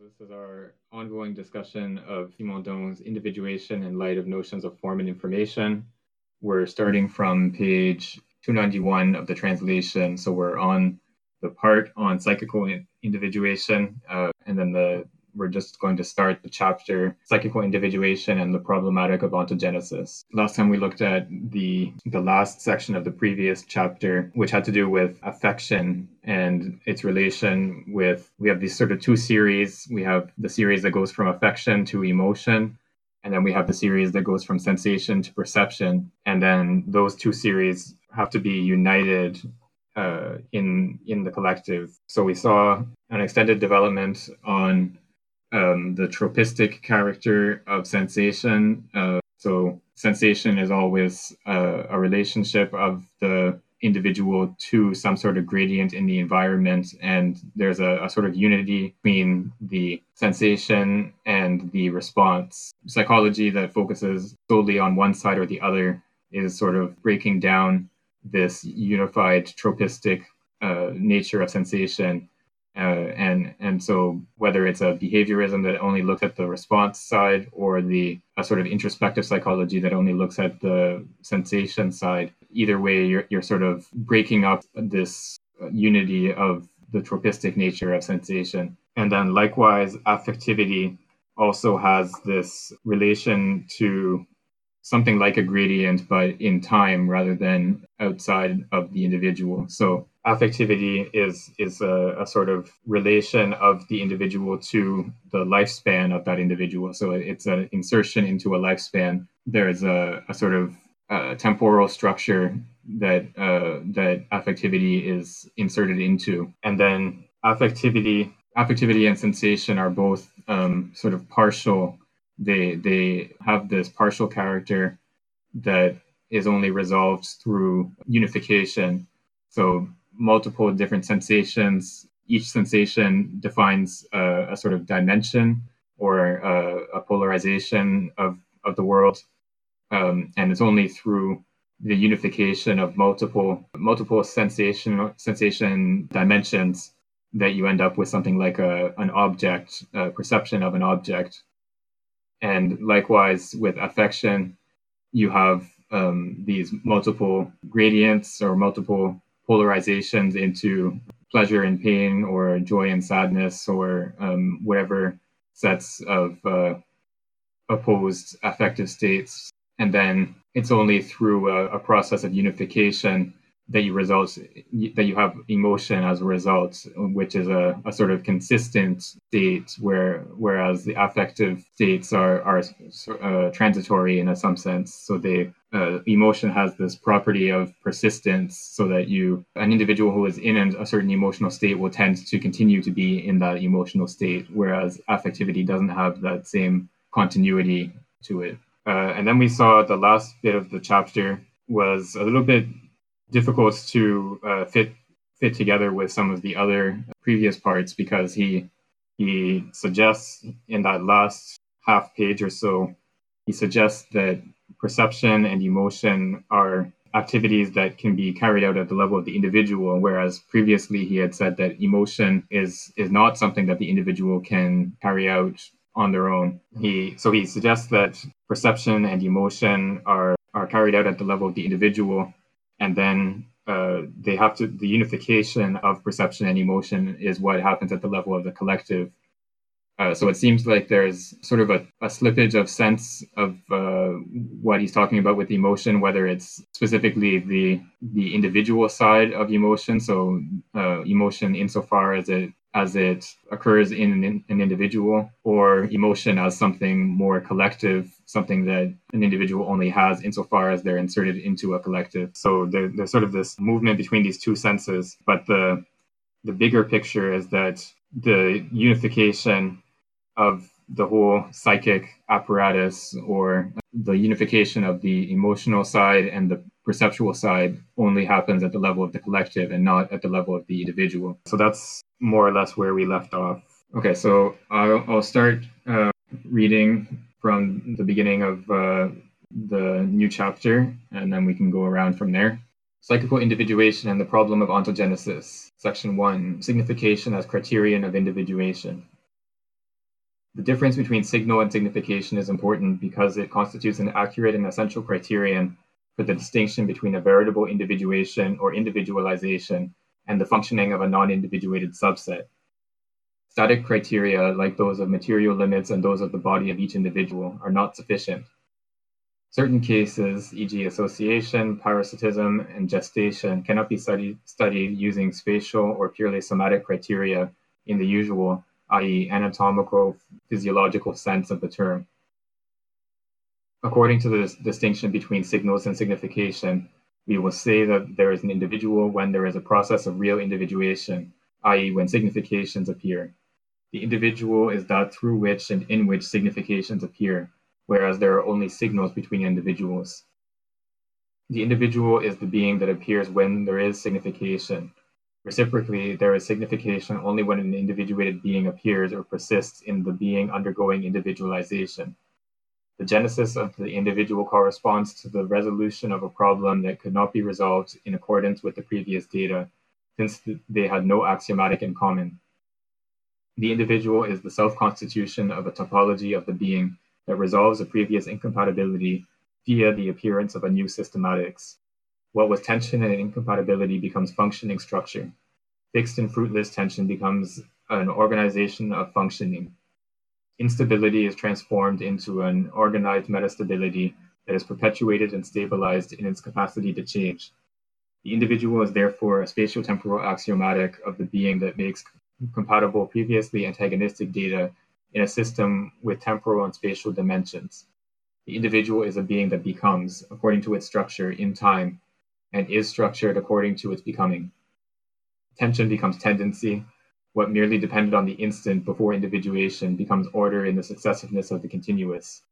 This is our ongoing discussion of Simondon's individuation in light of notions of form and information. We're starting from page 291 of the translation. So we're on the part on psychical individuation, uh, and then the we're just going to start the chapter psychical individuation and the problematic of ontogenesis. Last time we looked at the the last section of the previous chapter which had to do with affection and its relation with we have these sort of two series. We have the series that goes from affection to emotion and then we have the series that goes from sensation to perception. And then those two series have to be united uh, in in the collective. So we saw an extended development on um, the tropistic character of sensation. Uh, so, sensation is always uh, a relationship of the individual to some sort of gradient in the environment, and there's a, a, sort of unity between the sensation and the response. Psychology that focuses solely on one side or the other is sort of breaking down this unified tropistic uh, nature of sensation uh, and and so whether it's a behaviorism that only looks at the response side or the a sort of introspective psychology that only looks at the sensation side, either way, you're you're sort of breaking up this unity of the tropistic nature of sensation. And then likewise, affectivity also has this relation to something like a gradient, but in time rather than outside of the individual. So affectivity is is a, a, sort of relation of the individual to the lifespan of that individual. So it's an insertion into a lifespan. There's a, a sort of uh, temporal structure that uh, that affectivity is inserted into, and then affectivity, affectivity and sensation are both um, sort of partial. They they have this partial character that is only resolved through unification. So multiple different sensations. Each sensation defines a, a sort of dimension or a, a, polarization of, of the world. Um, and it's only through the unification of multiple multiple sensation sensation dimensions that you end up with something like a, an object, a perception of an object. And likewise with affection, you have um, these multiple gradients or multiple polarizations into pleasure and pain or joy and sadness or um, whatever sets of uh, opposed affective states. And then it's only through a, a process of unification that you result that you have emotion as a result, which is a, a sort of consistent state, where whereas the affective states are are uh, transitory in a some sense. So they uh, emotion has this property of persistence, so that you an individual who is in a certain emotional state will tend to continue to be in that emotional state, whereas affectivity doesn't have that same continuity to it. Uh, and then we saw the last bit of the chapter was a little bit difficult to uh, fit fit together with some of the other previous parts because he he suggests in that last half page or so he suggests that perception and emotion are activities that can be carried out at the level of the individual whereas previously he had said that emotion is is not something that the individual can carry out on their own. He so he suggests that perception and emotion are are carried out at the level of the individual and then uh, they have to the unification of perception and emotion is what happens at the level of the collective. Uh, so it seems like there's sort of a, a slippage of sense of uh, what he's talking about with emotion, whether it's specifically the the individual side of emotion, so uh, emotion insofar as it as it occurs in an, an, individual, or emotion as something more collective, something that an individual only has insofar as they're inserted into a collective. So there, there's sort of this movement between these two senses, but the the bigger picture is that the unification of the whole psychic apparatus or the unification of the emotional side and the perceptual side only happens at the level of the collective and not at the level of the individual. So that's more or less where we left off. Okay, so I'll, I'll start uh, reading from the beginning of uh, the new chapter, and then we can go around from there. Psychical individuation and the problem of ontogenesis. Section 1 Signification as criterion of individuation. The difference between signal and signification is important because it constitutes an accurate and essential criterion for the distinction between a veritable individuation or individualization and the functioning of a non-individuated subset. Static criteria, like those of material limits and those of the body of each individual, are not sufficient. Certain cases, e.g., association, parasitism, and gestation, cannot be studied, studied using spatial or purely somatic criteria in the usual, i.e., anatomical, physiological sense of the term. According to the distinction between signals and signification, we will say that there is an individual when there is a process of real individuation, i.e., when significations appear. The individual is that through which and in which significations appear, whereas there are only signals between individuals. The individual is the being that appears when there is signification. Reciprocally, there is signification only when an individuated being appears or persists in the being undergoing individualization. The genesis of the individual corresponds to the resolution of a problem that could not be resolved in accordance with the previous data, since they had no axiomatic in common. The individual is the self-constitution of a topology of the being that resolves a previous incompatibility via the appearance of a new systematics. What was tension and incompatibility becomes functioning structure. Fixed and fruitless tension becomes an organization of functioning. Instability is transformed into an organized metastability that is perpetuated and stabilized in its capacity to change. The individual is therefore a spatio-temporal axiomatic of the being that makes compatible previously antagonistic data in a system with temporal and spatial dimensions. The individual is a being that becomes, according to its structure, in time, and is structured according to its becoming. Tension becomes tendency, what merely depended on the instant before individuation becomes order in the successiveness of the continuous.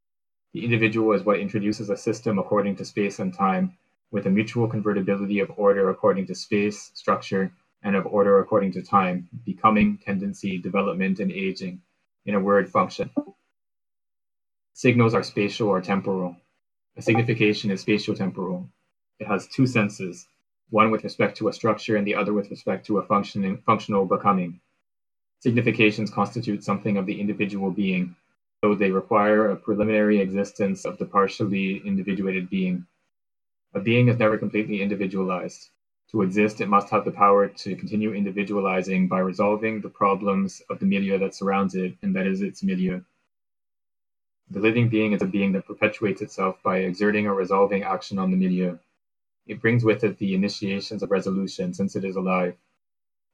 The individual is what introduces a system according to space and time, with a mutual convertibility of order according to space, structure, and of order according to time, becoming, tendency, development, and aging, in a word function. Signals are spatial or temporal. A signification is spatio-temporal. It has two senses, one with respect to a structure and the other with respect to a functioning, functional becoming. Significations constitute something of the individual being, though they require a preliminary existence of the partially individuated being. A being is never completely individualized. To exist, it must have the power to continue individualizing by resolving the problems of the milieu that surrounds it, and that is its milieu. The living being is a being that perpetuates itself by exerting or resolving action on the milieu. It brings with it the initiations of resolution, since it is alive.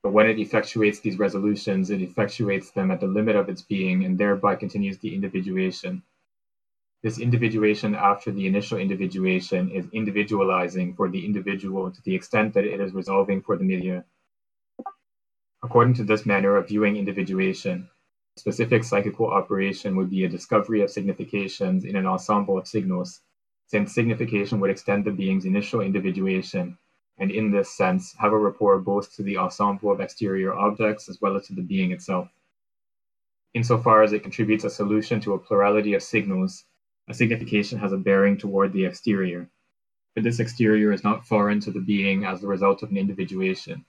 But when it effectuates these resolutions, it effectuates them at the limit of its being and thereby continues the individuation. This individuation after the initial individuation is individualizing for the individual to the extent that it is resolving for the milieu. According to this manner of viewing individuation, specific psychical operation would be a discovery of significations in an ensemble of signals, since signification would extend the being's initial individuation and in this sense have a rapport both to the ensemble of exterior objects as well as to the being itself. Insofar as it contributes a solution to a plurality of signals, a signification has a bearing toward the exterior, but this exterior is not foreign to the being as the result of an individuation.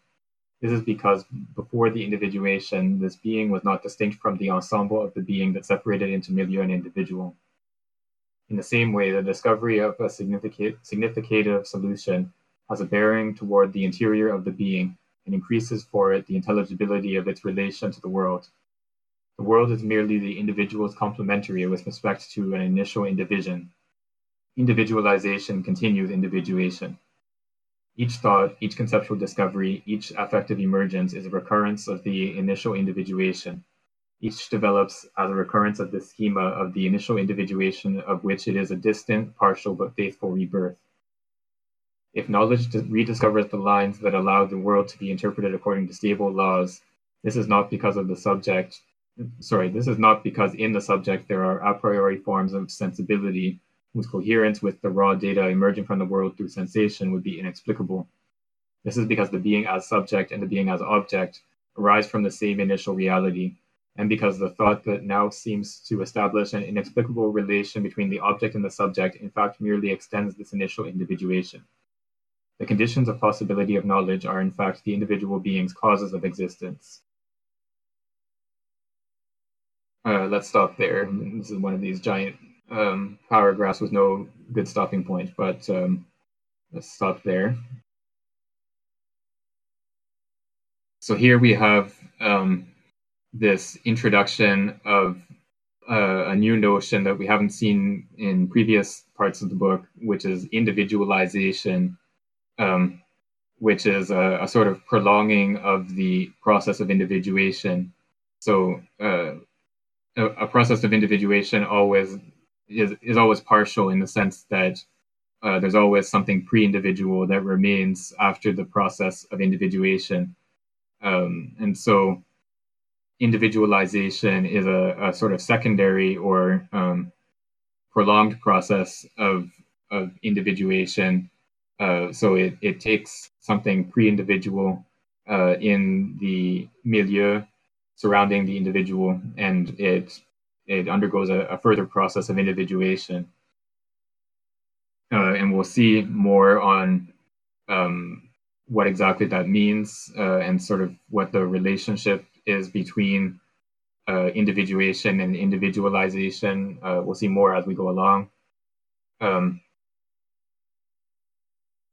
This is because before the individuation, this being was not distinct from the ensemble of the being that separated into milieu and individual. In the same way, the discovery of a significant, significative solution has a bearing toward the interior of the being and increases for it the intelligibility of its relation to the world. The world is merely the individual's complementary with respect to an initial indivision. Individualization continues individuation. Each thought, each conceptual discovery, each affective emergence is a recurrence of the initial individuation. Each develops as a recurrence of the schema of the initial individuation of which it is a distant, partial, but faithful rebirth. If knowledge rediscovers the lines that allow the world to be interpreted according to stable laws, this is not because of the subject. Sorry, this is not because in the subject there are a priori forms of sensibility whose coherence with the raw data emerging from the world through sensation would be inexplicable. This is because the being as subject and the being as object arise from the same initial reality, and because the thought that now seems to establish an inexplicable relation between the object and the subject in fact merely extends this initial individuation. The conditions of possibility of knowledge are in fact the individual being's causes of existence. uh, let's stop there. This is one of these giant um, paragraphs with no good stopping point, but um, let's stop there. So here we have um, this introduction of uh, a new notion that we haven't seen in previous parts of the book, which is individualization, um, which is a, a, sort of prolonging of the process of individuation. So uh, a, a, process of individuation always is, is always partial in the sense that uh, there's always something pre-individual that remains after the process of individuation. Um, and so individualization is a, a sort of secondary or um, prolonged process of, of individuation. Uh, so it, it takes something pre-individual uh, in the milieu surrounding the individual and it it undergoes a, a further process of individuation. Uh, and we'll see more on um, what exactly that means uh, and sort of what the relationship is between uh, individuation and individualization. Uh, we'll see more as we go along. Um,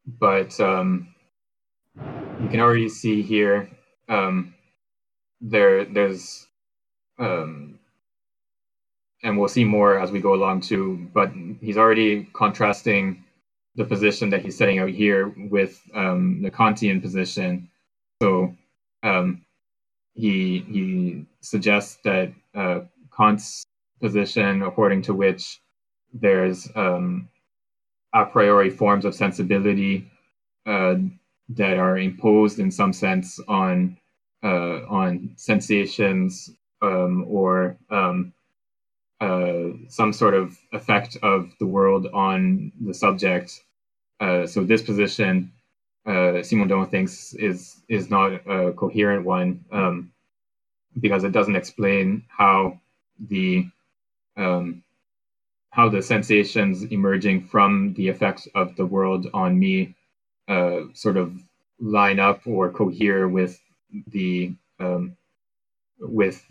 but um, you can already see here um, there there's um, and we'll see more as we go along too. But he's already contrasting the position that he's setting out here with um, the Kantian position. So um, he he suggests that uh, Kant's position, according to which there's um, a priori forms of sensibility uh, that are imposed in some sense on uh, on sensations um, or um, uh, some sort of effect of the world on the subject. Uh, so this position uh, Simondon thinks is is not a coherent one um, because it doesn't explain how the um, how the sensations emerging from the effects of the world on me uh, sort of line up or cohere with the um, with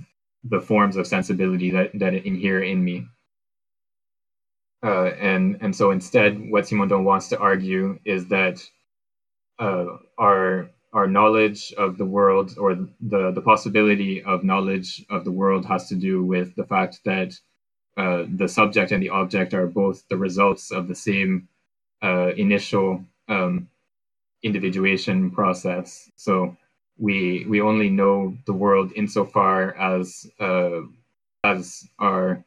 the forms of sensibility that that inhere in me. Uh, and and so instead, what Simondon wants to argue is that uh, our our knowledge of the world or the the possibility of knowledge of the world has to do with the fact that uh, the subject and the object are both the results of the same uh, initial um, individuation process. So we we only know the world insofar as uh, as our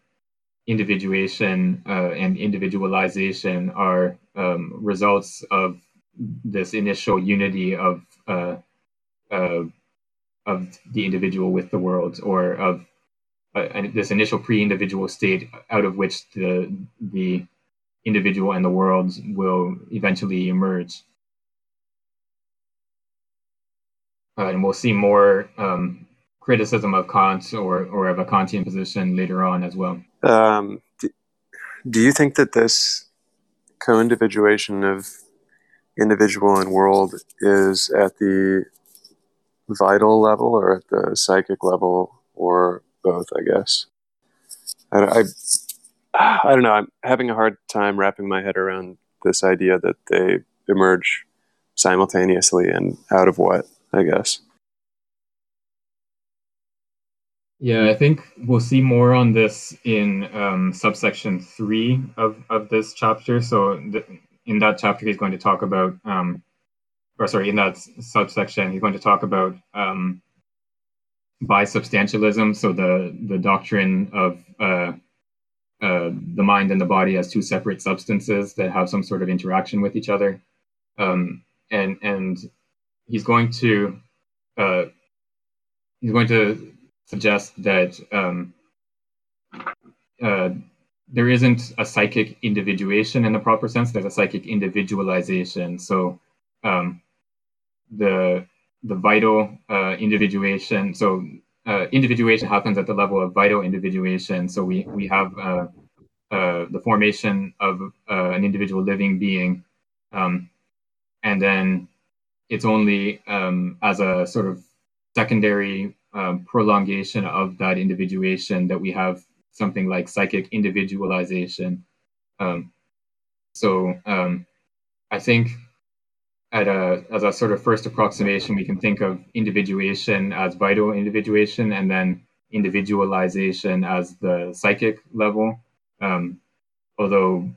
individuation uh, and individualization are um, results of this initial unity of uh, uh, of the individual with the world, or of uh, this initial pre-individual state out of which the the individual and the world will eventually emerge. Uh, and we'll see more um, criticism of Kant or, or of a Kantian position later on as well. Um, do, do you think that this co-individuation of individual and world is at the vital level or at the psychic level or both, I guess. I, I, I don't know. I'm having a hard time wrapping my head around this idea that they emerge simultaneously and out of what, I guess. Yeah, I think we'll see more on this in um, subsection three of, of this chapter. So, th- in that chapter, he's going to talk about, um, or sorry, in that subsection, he's going to talk about um, bisubstantialism. So the the doctrine of uh, uh, the mind and the body as two separate substances that have some sort of interaction with each other, um, and and he's going to uh, he's going to suggest that um, uh, there isn't a psychic individuation in the proper sense. There's a psychic individualization. So um, the the vital uh, individuation. So uh, individuation happens at the level of vital individuation. So we we have uh, uh the formation of uh, an individual living being, um, and then it's only um, as a sort of secondary um, prolongation of that individuation that we have something like psychic individualization. Um, so um, I think at a, as a sort of first approximation, we can think of individuation as vital individuation and then individualization as the psychic level. Um, although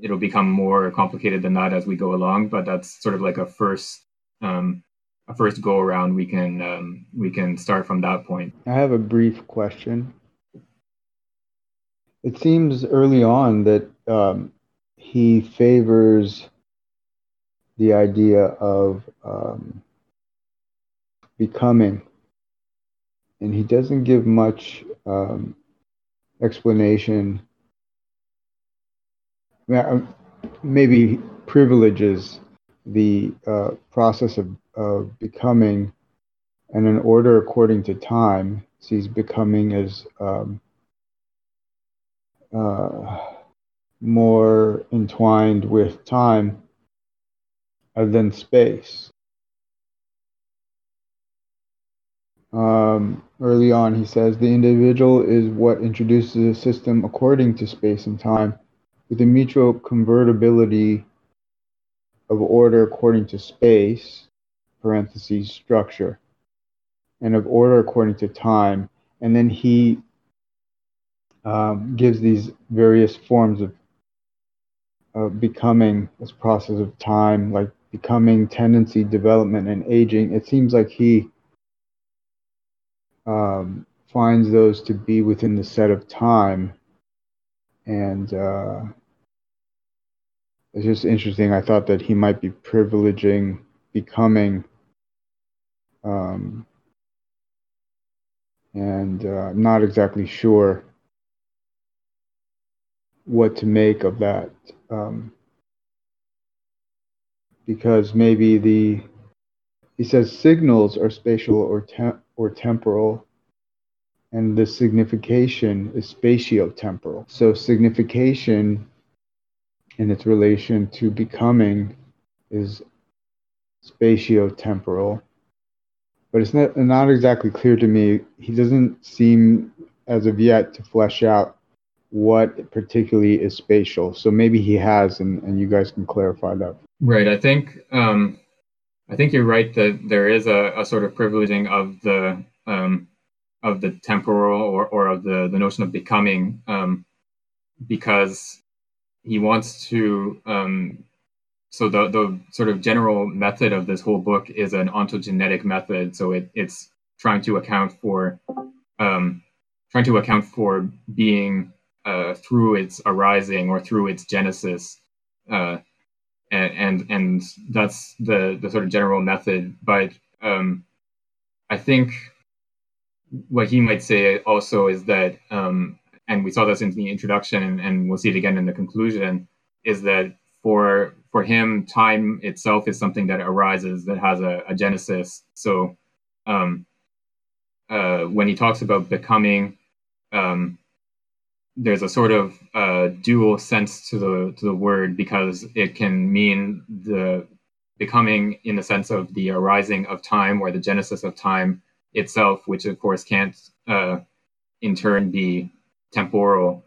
it'll become more complicated than that as we go along, but that's sort of like a first um, a first go around. We can um, we can start from that point. I have a brief question. It seems early on that um, he favors the idea of um, becoming, and he doesn't give much um, explanation. Maybe privileges the uh, process of, of becoming and an order according to time sees becoming as um, uh, more entwined with time than space. Um, early on, he says the individual is what introduces a system according to space and time, with a mutual convertibility of order according to space, parentheses, structure, and of order according to time. And then he um, gives these various forms of, of becoming this process of time, like becoming, tendency, development, and aging. It seems like he um, finds those to be within the set of time. And uh, it's just interesting. I thought that he might be privileging becoming. Um, and uh, I'm not exactly sure what to make of that. Um, because maybe the he says signals are spatial or or temporal and the signification is spatio-temporal so signification in its relation to becoming is spatio-temporal but it's not, not exactly clear to me he doesn't seem as of yet to flesh out what particularly is spatial. So maybe he has and, and you guys can clarify that. Right. I think um, I think you're right that there is a, a sort of privileging of the um, of the temporal or, or of the, the notion of becoming um, because he wants to um, so the, the sort of general method of this whole book is an ontogenetic method. So it, it's trying to account for um, trying to account for being uh, through its arising or through its genesis uh, and and, and that's the the sort of general method. But um, I think what he might say also is that, um, and we saw this in the introduction, and, and we'll see it again in the conclusion, is that for for him, time itself is something that arises that has a, a genesis. So um, uh, when he talks about becoming, um, there's a sort of uh, dual sense to the to the word because it can mean the becoming in the sense of the arising of time or the genesis of time itself, which of course can't uh, in turn be temporal,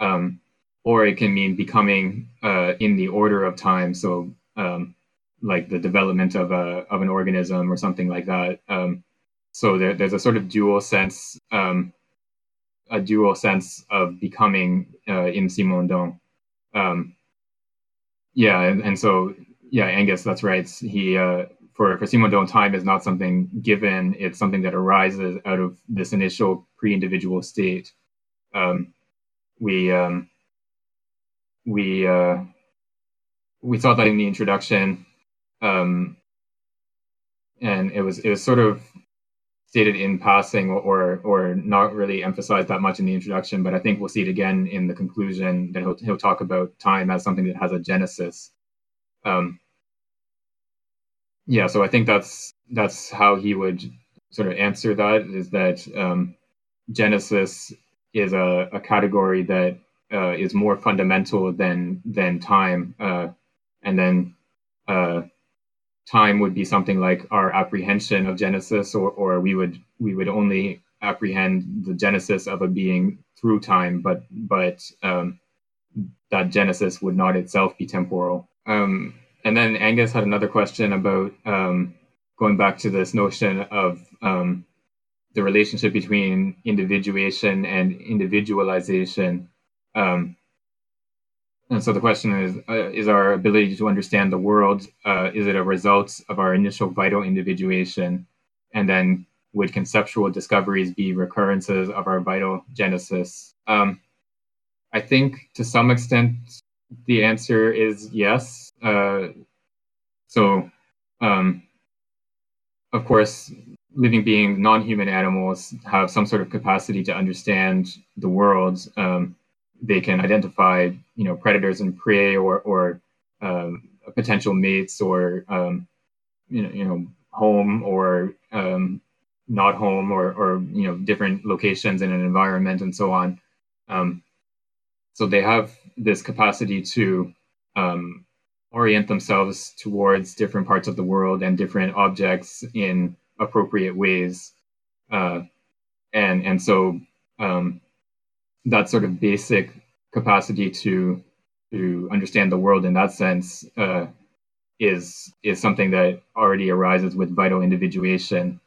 um, or it can mean becoming uh, in the order of time. So, um, like the development of a of an organism or something like that. Um, so there, there's a sort of dual sense um, a dual sense of becoming uh, in Simondon. Um, yeah, and, and, so yeah, Angus, that's right. He uh, for for Simondon, time is not something given; it's something that arises out of this initial pre-individual state. Um, we um, we uh, we saw that in the introduction, um, and it was it was sort of stated in passing or or not really emphasized that much in the introduction, but I think we'll see it again in the conclusion that he'll he'll talk about time as something that has a genesis. Um, yeah, so I think that's that's how he would sort of answer that is that um, genesis is a, a category that uh, is more fundamental than than time, uh, and then uh, time would be something like our apprehension of Genesis, or, or we would we would only apprehend the genesis of a being through time, but but um, that genesis would not itself be temporal. Um, and then Angus had another question about um, going back to this notion of um, the relationship between individuation and individualization. Um, and so the question is: uh, Is our ability to understand the world uh, is it a result of our initial vital individuation, and then would conceptual discoveries be recurrences of our vital genesis? Um, I think to some extent the answer is yes. Uh, so, um, of course, living beings, non-human animals, have some sort of capacity to understand the world. Um, they can identify, you know, predators and prey, or or um, potential mates, or um, you know, you know, home or um, not home, or or you know, different locations in an environment, and so on. Um, so they have this capacity to um, orient themselves towards different parts of the world and different objects in appropriate ways. Uh, and and so um, that sort of basic capacity to to understand the world in that sense uh, is is something that already arises with vital individuation.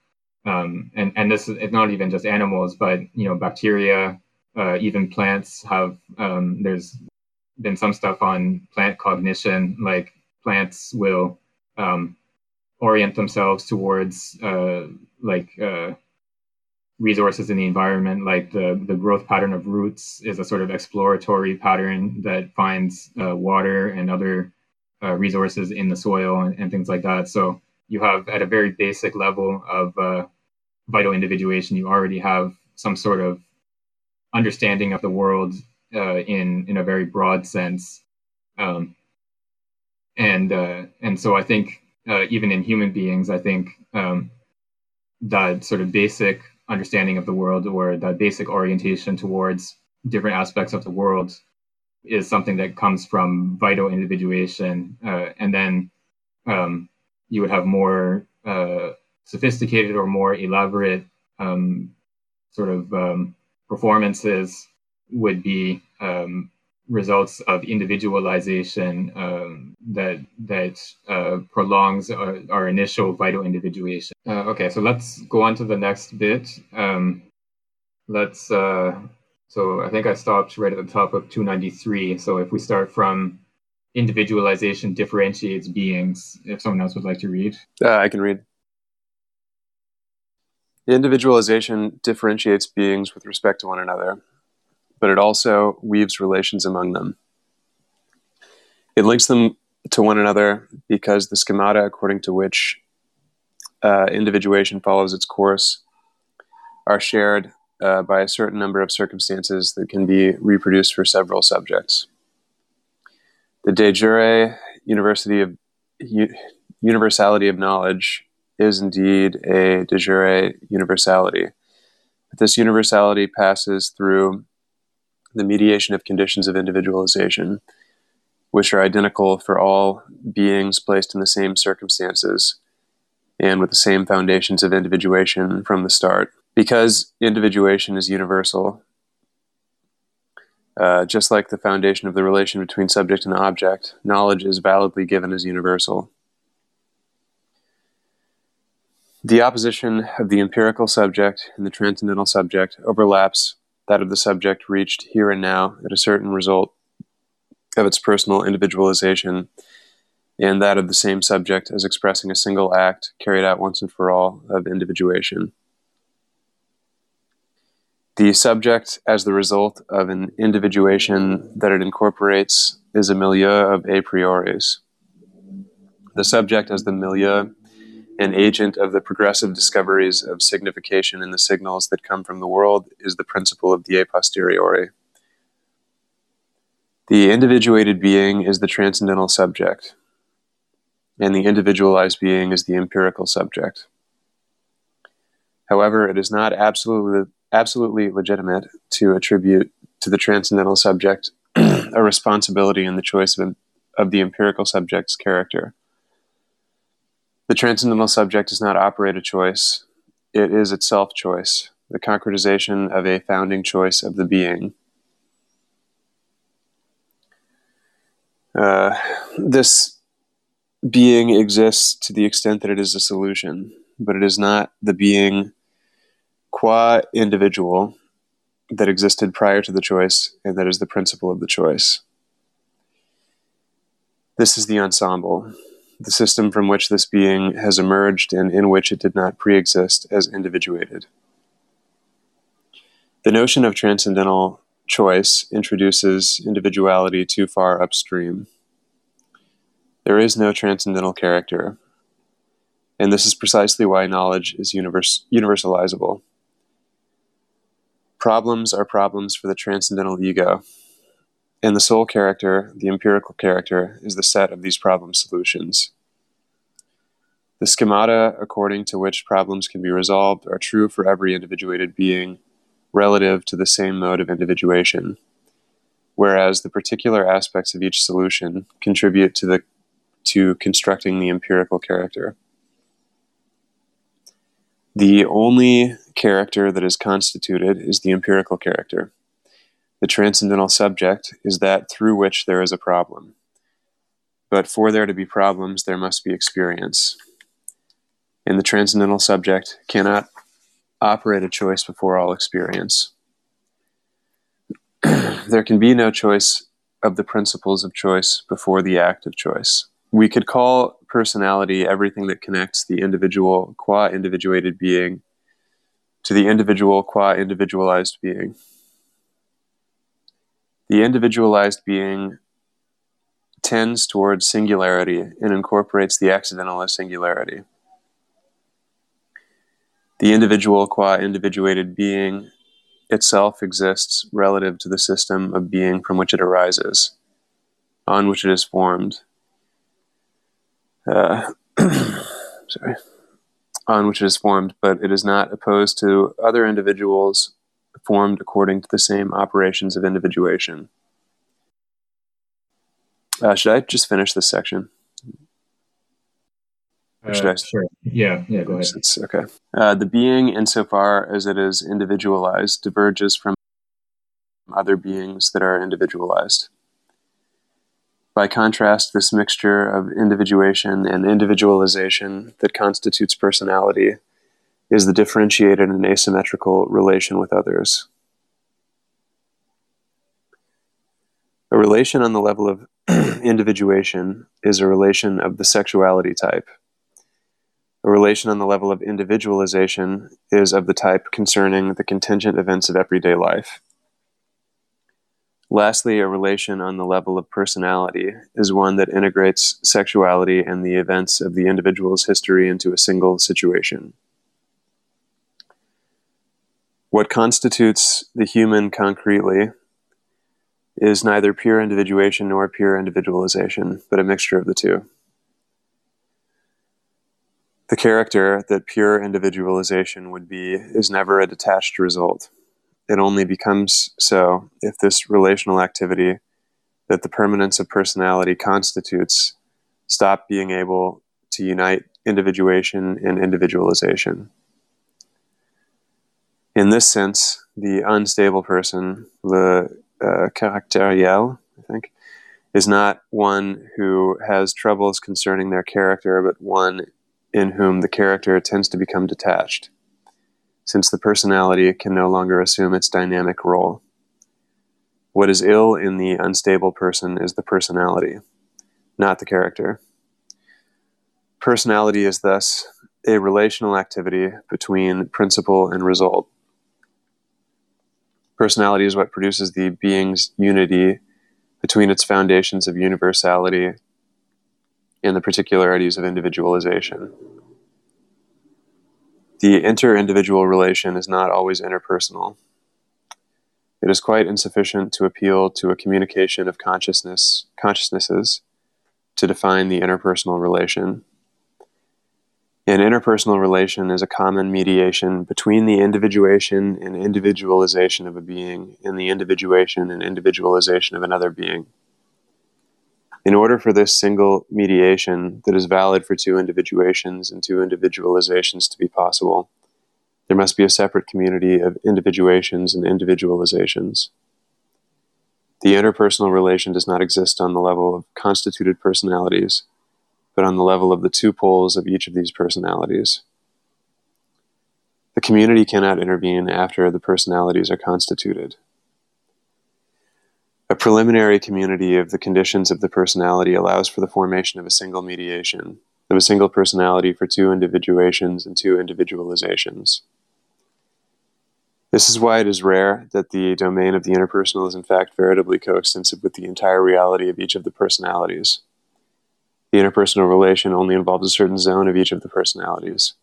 Um, and and this is not even just animals, but you know bacteria, uh, even plants have um, there's been some stuff on plant cognition like plants will um, orient themselves towards uh, like uh, resources in the environment like the, the growth pattern of roots is a sort of exploratory pattern that finds uh, water and other uh, resources in the soil and, and, things like that. So you have at a very basic level of uh, vital individuation you already have some sort of understanding of the world uh, in in a very broad sense, um, and uh, and so I think uh, even in human beings, I think um, that sort of basic understanding of the world or that basic orientation towards different aspects of the world is something that comes from vital individuation, uh, and then um, you would have more uh, sophisticated or more elaborate um, sort of um, performances would be um, results of individualization um, that that uh, prolongs our, our, initial vital individuation. Uh, okay, so let's go on to the next bit. Um, let's. Uh, so I think I stopped right at the top of 293. So if we start from individualization differentiates beings, if someone else would like to read, I can read. Individualization differentiates beings with respect to one another, but it also weaves relations among them. It links them to one another because the schemata according to which uh, individuation follows its course are shared uh, by a certain number of circumstances that can be reproduced for several subjects. The de jure university of, universality of knowledge is indeed a de jure universality. But this universality passes through the mediation of conditions of individualization, which are identical for all beings placed in the same circumstances and with the same foundations of individuation from the start. Because individuation is universal, uh, just like the foundation of the relation between subject and object, knowledge is validly given as universal. The opposition of the empirical subject and the transcendental subject overlaps that of the subject reached here and now at a certain result of its personal individualization, and that of the same subject as expressing a single act carried out once and for all of individuation. The subject, as the result of an individuation that it incorporates, is a milieu of a prioris. The subject, as the milieu an agent of the progressive discoveries of signification in the signals that come from the world is the principle of the a posteriori. The individuated being is the transcendental subject, and the individualized being is the empirical subject. However, it is not absolutely, absolutely legitimate to attribute to the transcendental subject a responsibility in the choice of, of the empirical subject's character The transcendental subject does not operate a choice, it is itself choice, the concretization of a founding choice of the being. Uh, this being exists to the extent that it is a solution, but it is not the being qua individual that existed prior to the choice and that is the principle of the choice. This is the ensemble, the system from which this being has emerged and in which it did not pre exist as individuated. The notion of transcendental choice introduces individuality too far upstream. There is no transcendental character, and this is precisely why knowledge is universe, universalizable. Problems are problems for the transcendental ego, and the sole character, the empirical character, is the set of these problem solutions. The schemata according to which problems can be resolved are true for every individuated being relative to the same mode of individuation, whereas the particular aspects of each solution contribute to the to constructing the empirical character. The only character that is constituted is the empirical character. The transcendental subject is that through which there is a problem. But for there to be problems, there must be experience. And the transcendental subject cannot operate a choice before all experience. there can be no choice of the principles of choice before the act of choice. We could call personality everything that connects the individual qua individuated being to the individual qua individualized being. The individualized being tends towards singularity and incorporates the accidental as singularity. The individual qua individuated being itself exists relative to the system of being from which it arises, on which it is formed. Uh, sorry, on which it is formed, but it is not opposed to other individuals formed according to the same operations of individuation. Uh, should I just finish this section? Uh, sure. Yeah, yeah, go ahead. It's, okay. Uh, the being, insofar as it is individualized, diverges from other beings that are individualized. By contrast, this mixture of individuation and individualization that constitutes personality is the differentiated and asymmetrical relation with others. A relation on the level of individuation is a relation of the sexuality type. A relation on the level of individualization is of the type concerning the contingent events of everyday life. Lastly, a relation on the level of personality is one that integrates sexuality and the events of the individual's history into a single situation. What constitutes the human concretely is neither pure individuation nor pure individualization, but a mixture of the two. The character that pure individualization would be is never a detached result. It only becomes so if this relational activity that the permanence of personality constitutes stop being able to unite individuation and individualization. In this sense, the unstable person, the uh, caractériel, I think, is not one who has troubles concerning their character, but one in whom the character tends to become detached, since the personality can no longer assume its dynamic role. What is ill in the unstable person is the personality, not the character. Personality is thus a relational activity between principle and result. Personality is what produces the being's unity between its foundations of universality and the particularities of individualization. The inter individual relation is not always interpersonal. It is quite insufficient to appeal to a communication of consciousness, consciousnesses to define the interpersonal relation. An interpersonal relation is a common mediation between the individuation and individualization of a being and the individuation and individualization of another being. In order for this single mediation that is valid for two individuations and two individualizations to be possible, there must be a separate community of individuations and individualizations. The interpersonal relation does not exist on the level of constituted personalities, but on the level of the two poles of each of these personalities. The community cannot intervene after the personalities are constituted. A preliminary community of the conditions of the personality allows for the formation of a single mediation, of a single personality for two individuations and two individualizations. This is why it is rare that the domain of the interpersonal is in fact veritably coextensive with the entire reality of each of the personalities. The interpersonal relation only involves a certain zone of each of the personalities.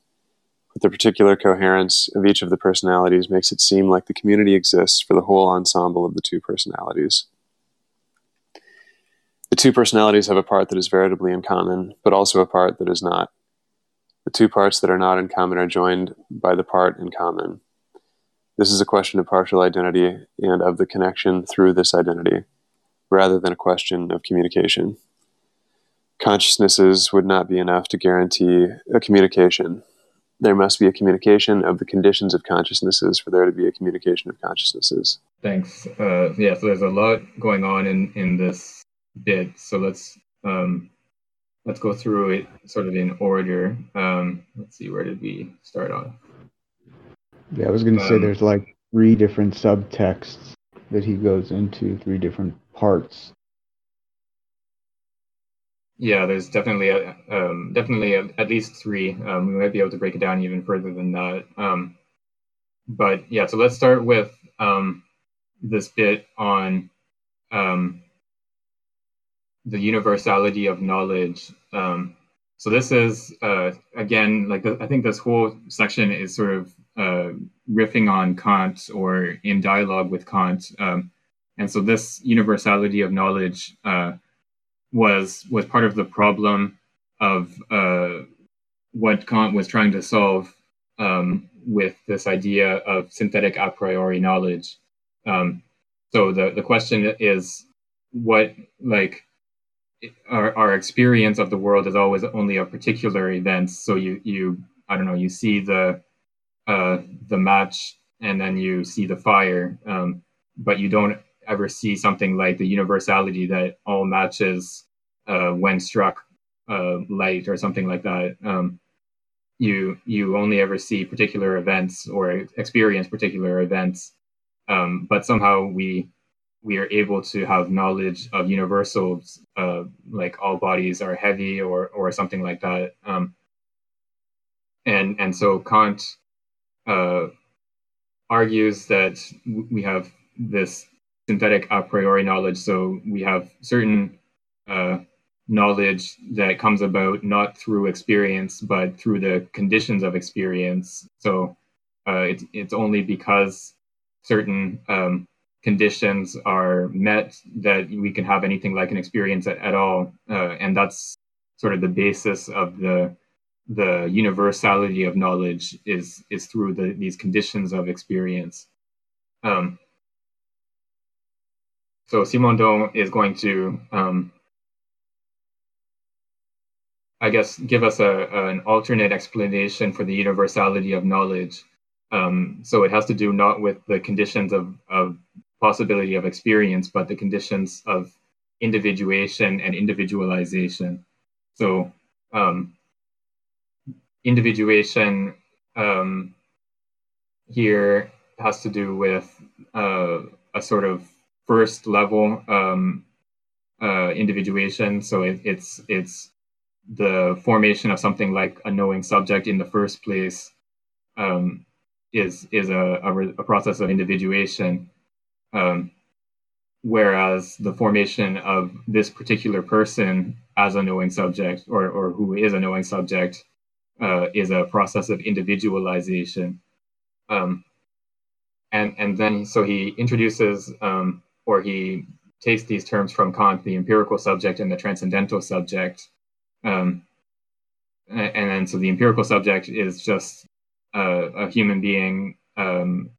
But the particular coherence of each of the personalities makes it seem like the community exists for the whole ensemble of the two personalities. The two personalities have a part that is veritably in common, but also a part that is not. The two parts that are not in common are joined by the part in common. This is a question of partial identity and of the connection through this identity, rather than a question of communication. Consciousnesses would not be enough to guarantee a communication. There must be a communication of the conditions of consciousnesses for there to be a communication of consciousnesses. Thanks. Uh, yeah, so there's a lot going on in, in this bit. So let's um, let's go through it sort of in order. Um, let's see, where did we start on? Yeah, I was going to um, say there's like three different subtexts that he goes into, three different parts. Yeah, there's definitely a, um, definitely a, at least three. Um, we might be able to break it down even further than that. Um, but yeah, so let's start with um, this bit on um, the universality of knowledge. Um, so this is uh, again like the, I think this whole section is sort of uh, riffing on Kant or in dialogue with Kant, and so this universality of knowledge uh, was was part of the problem of uh, what Kant was trying to solve um, with this idea of synthetic a priori knowledge. Um, so the the question is what like our, our experience of the world is always only a particular event. So you you I don't know you see the uh, the match and then you see the fire, um, but you don't ever see something like the universality that all matches uh, when struck uh, light or something like that. Um, you you only ever see particular events or experience particular events, um, but somehow we we are able to have knowledge of universals, uh, like all bodies are heavy or or something like that. Um, and and so Kant uh, argues that we have this synthetic a priori knowledge. So we have certain uh, knowledge that comes about not through experience, but through the conditions of experience. So uh, it's it's only because certain um, conditions are met that we can have anything like an experience at, at all uh, and that's sort of the basis of the the universality of knowledge is is through the, these conditions of experience um, so Simondon is going to um, I guess give us a, an alternate explanation for the universality of knowledge um, so it has to do not with the conditions of, of possibility of experience, but the conditions of individuation and individualization. So, um, individuation um, here has to do with uh, a sort of first level um, uh, individuation. So it, it's it's the formation of something like a knowing subject in the first place um, is is a, a, a, process of individuation. Um, whereas the formation of this particular person as a knowing subject or, or who is a knowing subject uh, is a process of individualization. Um, and, and then, so he introduces um, or he takes these terms from Kant, the empirical subject and the transcendental subject. Um, and then, so the empirical subject is just uh, a human being um,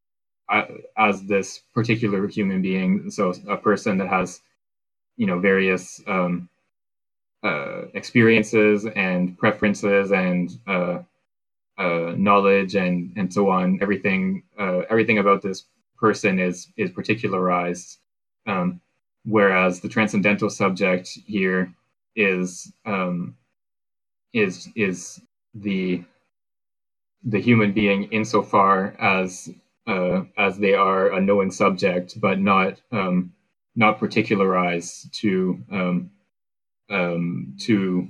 as this particular human being. So a person that has, you know, various um, uh, experiences and preferences and uh, uh, knowledge and and so on. Everything uh, everything about this person is is particularized, um, whereas the transcendental subject here is um, is is the the human being insofar as uh, as they are a knowing subject, but not um, not particularized to um, um, to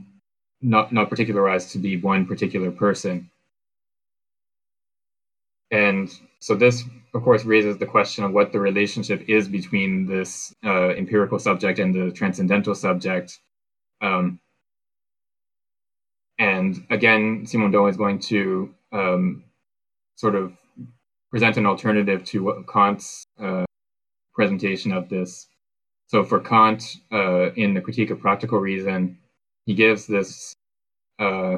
not not particularized to be one particular person. And so this, of course, raises the question of what the relationship is between this uh, empirical subject and the transcendental subject. Um, and again, Simondon is going to um, sort of present an alternative to what Kant's uh, presentation of this. So for Kant, uh, in the Critique of Practical Reason, he gives this uh,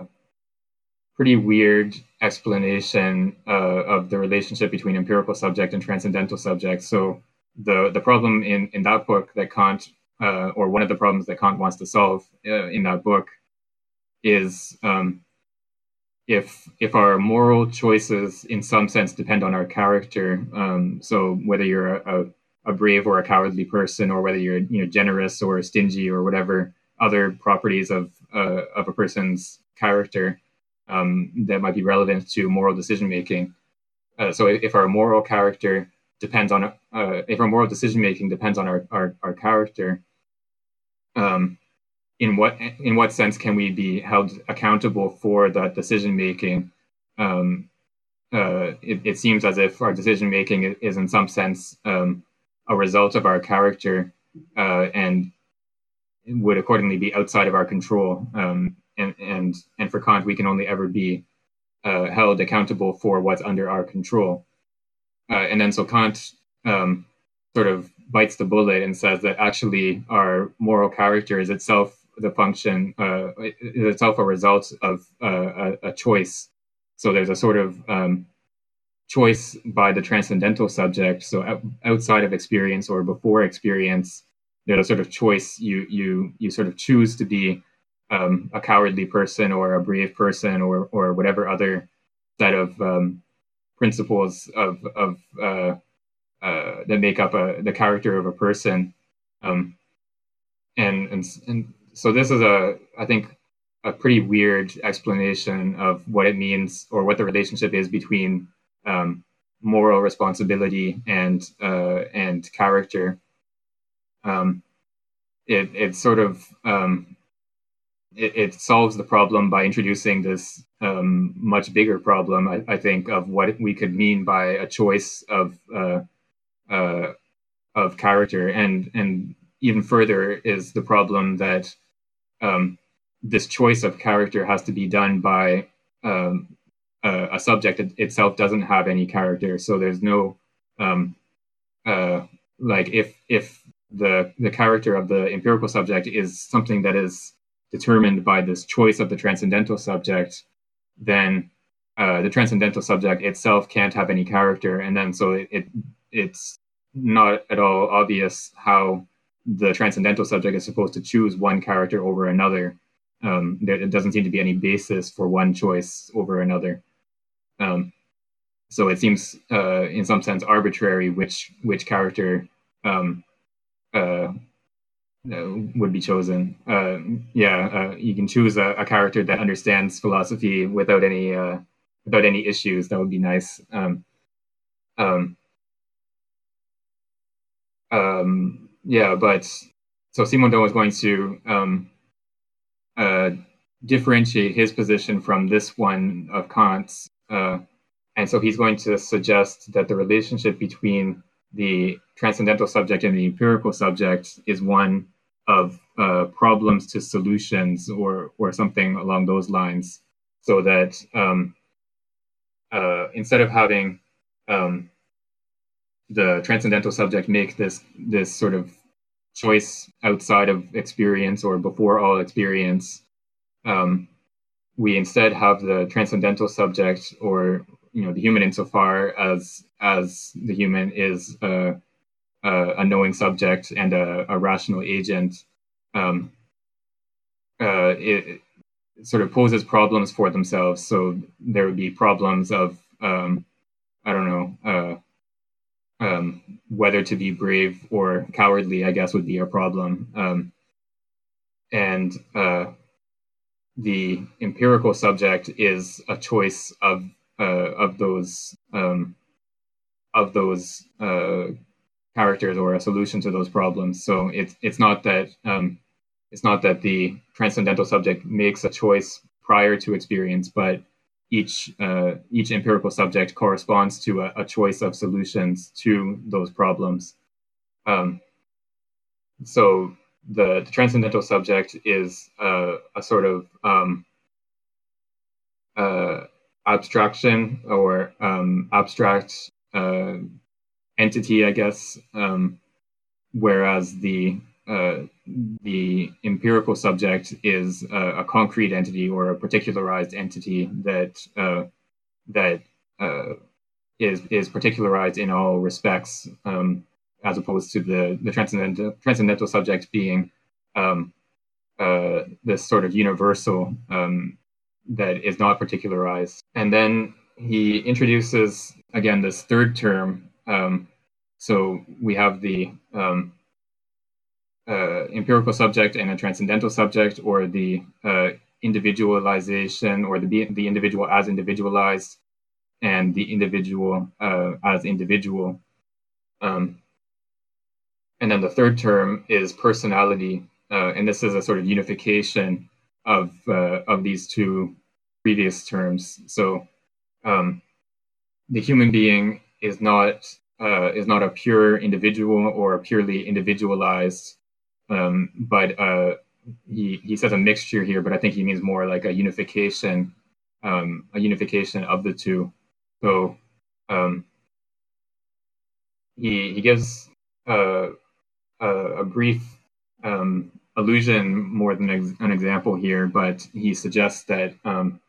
pretty weird explanation uh, of the relationship between empirical subject and transcendental subject. So the the problem in in that book that Kant, uh, or one of the problems that Kant wants to solve uh, in that book, is um, if if our moral choices in some sense depend on our character. Um, so whether you're a, a brave or a cowardly person, or whether you're you know generous or stingy or whatever other properties of uh, of a person's character um, that might be relevant to moral decision making. Uh, so if our moral character depends on, uh, if our moral decision making depends on our, our, our character, um, in what in what sense can we be held accountable for that decision making? Um, uh, it, it, seems as if our decision making is, in some sense um, a result of our character uh, and would accordingly be outside of our control. Um, and and and for Kant, we can only ever be uh, held accountable for what's under our control. Uh, and then so Kant um, sort of bites the bullet and says that actually our moral character is itself the function, uh, is itself a result of uh, a, a, choice. So there's a sort of um, choice by the transcendental subject. So outside of experience or before experience, there's a sort of choice you you you sort of choose to be um, a cowardly person or a brave person or or whatever other set of um, principles of of uh, uh, that make up a, the character of a person. Um, and and and so this is a I think a pretty weird explanation of what it means or what the relationship is between um, moral responsibility and uh, and character. Um, it it sort of um, it, it, solves the problem by introducing this um, much bigger problem, I, I, think, of what we could mean by a choice of uh, uh, of character, and and even further is the problem that um, this choice of character has to be done by um, a, a, subject it, itself doesn't have any character, so there's no um, uh, like if if the the character of the empirical subject is something that is determined by this choice of the transcendental subject, then uh, the transcendental subject itself can't have any character, and then so it, it it's not at all obvious how the transcendental subject is supposed to choose one character over another. Um, there it doesn't seem to be any basis for one choice over another. Um, so it seems, uh, in some sense, arbitrary which which character um, uh, would be chosen. Uh, yeah, uh, you can choose a, a, character that understands philosophy without any uh, without any issues. That would be nice. Um, um, um, yeah, but so Simondon was going to um, uh, differentiate his position from this one of Kant's, uh, and so he's going to suggest that the relationship between the transcendental subject and the empirical subject is one of uh, problems to solutions or or something along those lines, so that um, uh, instead of having um, the transcendental subject make this this sort of choice outside of experience or before all experience, um, we instead have the transcendental subject or you know the human insofar as as the human is uh, a knowing subject and a, a rational agent, um, uh, it, sort of poses problems for themselves. So there would be problems of um, I don't know uh, um, whether to be brave or cowardly. I guess would be a problem, um, and uh, the empirical subject is a choice of uh, of those um, of those uh, characters or a solution to those problems. So it's it's not that um, it's not that the transcendental subject makes a choice prior to experience, but each uh, each empirical subject corresponds to a, a, choice of solutions to those problems. Um, so the, the, transcendental subject is uh, a sort of um, uh, abstraction or um, abstract uh, entity, I guess, um, whereas the uh, the empirical subject is a, a, concrete entity or a particularized entity that uh, that uh, is is particularized in all respects, um, as opposed to the the transcendental transcendental subject being um, uh, this sort of universal um, that is not particularized. And then he introduces again this third term. Um, so we have the um, uh, empirical subject and a transcendental subject, or the uh, individualization, or the the individual as individualized, and the individual uh, as individual. Um, and then the third term is personality, uh, and this is a sort of unification of uh, of these two previous terms. So um, the human being is not uh, is not a pure individual or a purely individualized um, but uh, he he says a mixture here, but I think he means more like a unification, um, a unification of the two. So um, he he gives uh, a, a, brief um, allusion more than ex- an example here, but he suggests that um,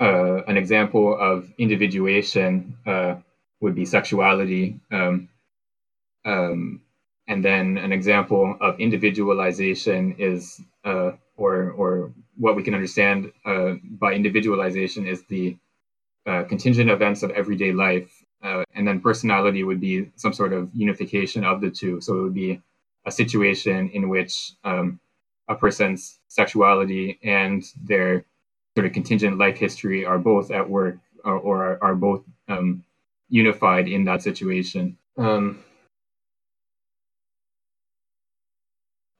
uh, an example of individuation uh, would be sexuality. Um, um, and then an example of individualization is, uh, or or what we can understand uh, by individualization is the uh, contingent events of everyday life, uh, and then personality would be some sort of unification of the two. So it would be a situation in which um, a person's sexuality and their sort of contingent life history are both at work or, or are, are, both um, unified in that situation. Um,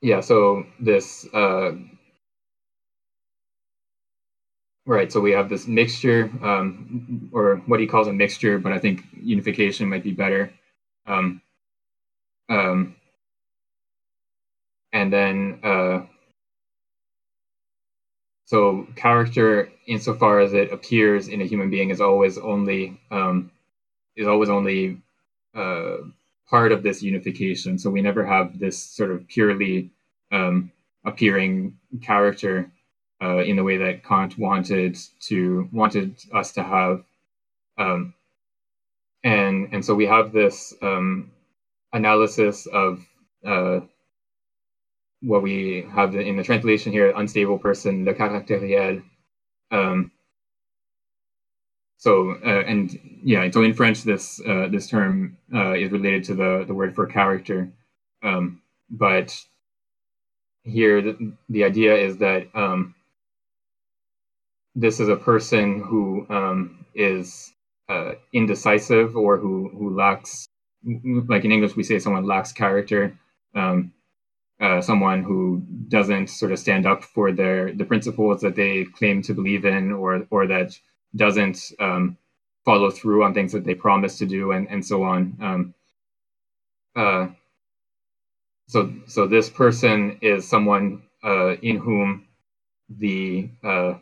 yeah, so this uh, right, so we have this mixture, um, or what he calls a mixture, but I think unification might be better. Um, um, and then uh, so character, insofar as it appears in a human being, is always only um, is always only uh, part of this unification. So we never have this sort of purely um, appearing character uh, in the way that Kant wanted to wanted us to have. Um, and and so we have this um, analysis of uh, what we have in the translation here, unstable person, le caractériel. Um, so uh, and yeah, so in French, this uh, this term uh, is related to the the word for character, um, but here the, the idea is that um, this is a person who um, is uh, indecisive or who who lacks, like in English, we say someone lacks character. Um, uh, someone who doesn't sort of stand up for their the principles that they claim to believe in, or or that doesn't um, follow through on things that they promise to do and, and so on. Um, uh, so, so this person is someone uh, in whom the uh,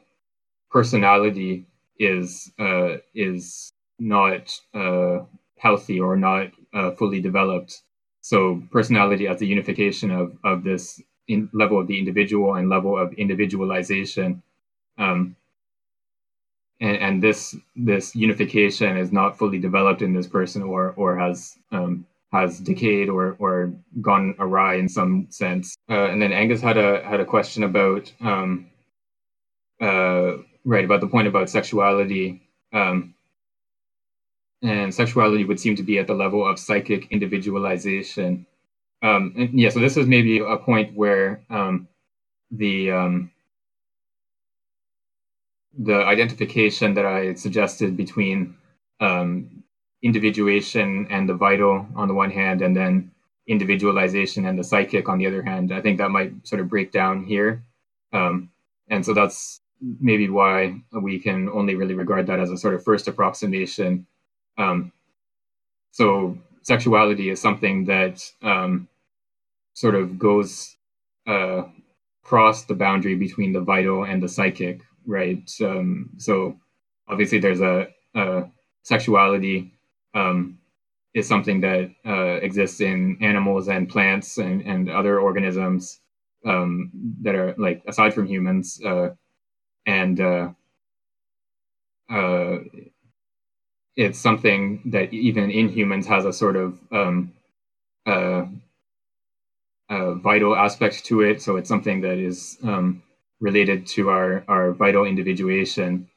personality is uh, is not uh, healthy or not uh, fully developed. So, personality as the unification of of this level of the individual and level of individualization um, and, and this this unification is not fully developed in this person or or has um, has decayed or or gone awry in some sense. Uh, and then Angus had a had a question about um, uh, right about the point about sexuality. Um, and sexuality would seem to be at the level of psychic individualization. Um, and yeah, so this is maybe a point where um, the um, the identification that I suggested between um, individuation and the vital on the one hand, and then individualization and the psychic on the other hand, I think that might sort of break down here. Um, and so that's maybe why we can only really regard that as a sort of first approximation. Um, so sexuality is something that um, sort of goes uh, across the boundary between the vital and the psychic, right? Um, so obviously, there's a, a sexuality um, is something that uh, exists in animals and plants and, and other organisms um, that are like aside from humans, uh, and uh, uh it's something that even in humans has a sort of um, uh, vital aspect to it. So it's something that is um, related to our, our vital individuation.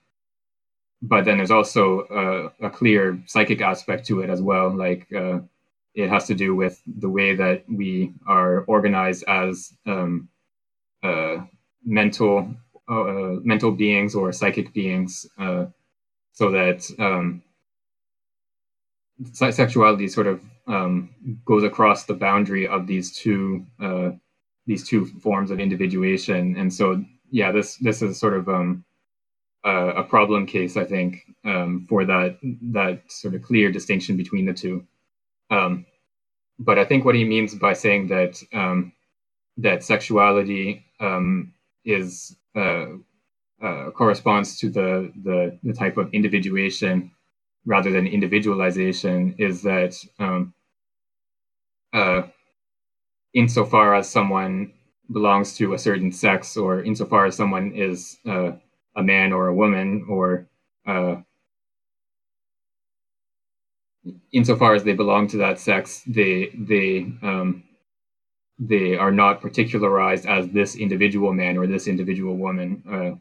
But then there's also a, a clear psychic aspect to it as well. Like uh, it has to do with the way that we are organized as um, uh, mental uh, mental beings or psychic beings, uh, so that um, sexuality sort of um, goes across the boundary of these two uh, these two forms of individuation, and so yeah, this this is sort of um, uh, a problem case, I think, um, for that that sort of clear distinction between the two. Um, but I think what he means by saying that um, that sexuality um, is uh, uh, corresponds to the, the the type of individuation rather than individualization is that um, uh, insofar as someone belongs to a certain sex or insofar as someone is uh, a man or a woman or uh, insofar as they belong to that sex they they um, they are not particularized as this individual man or this individual woman uh,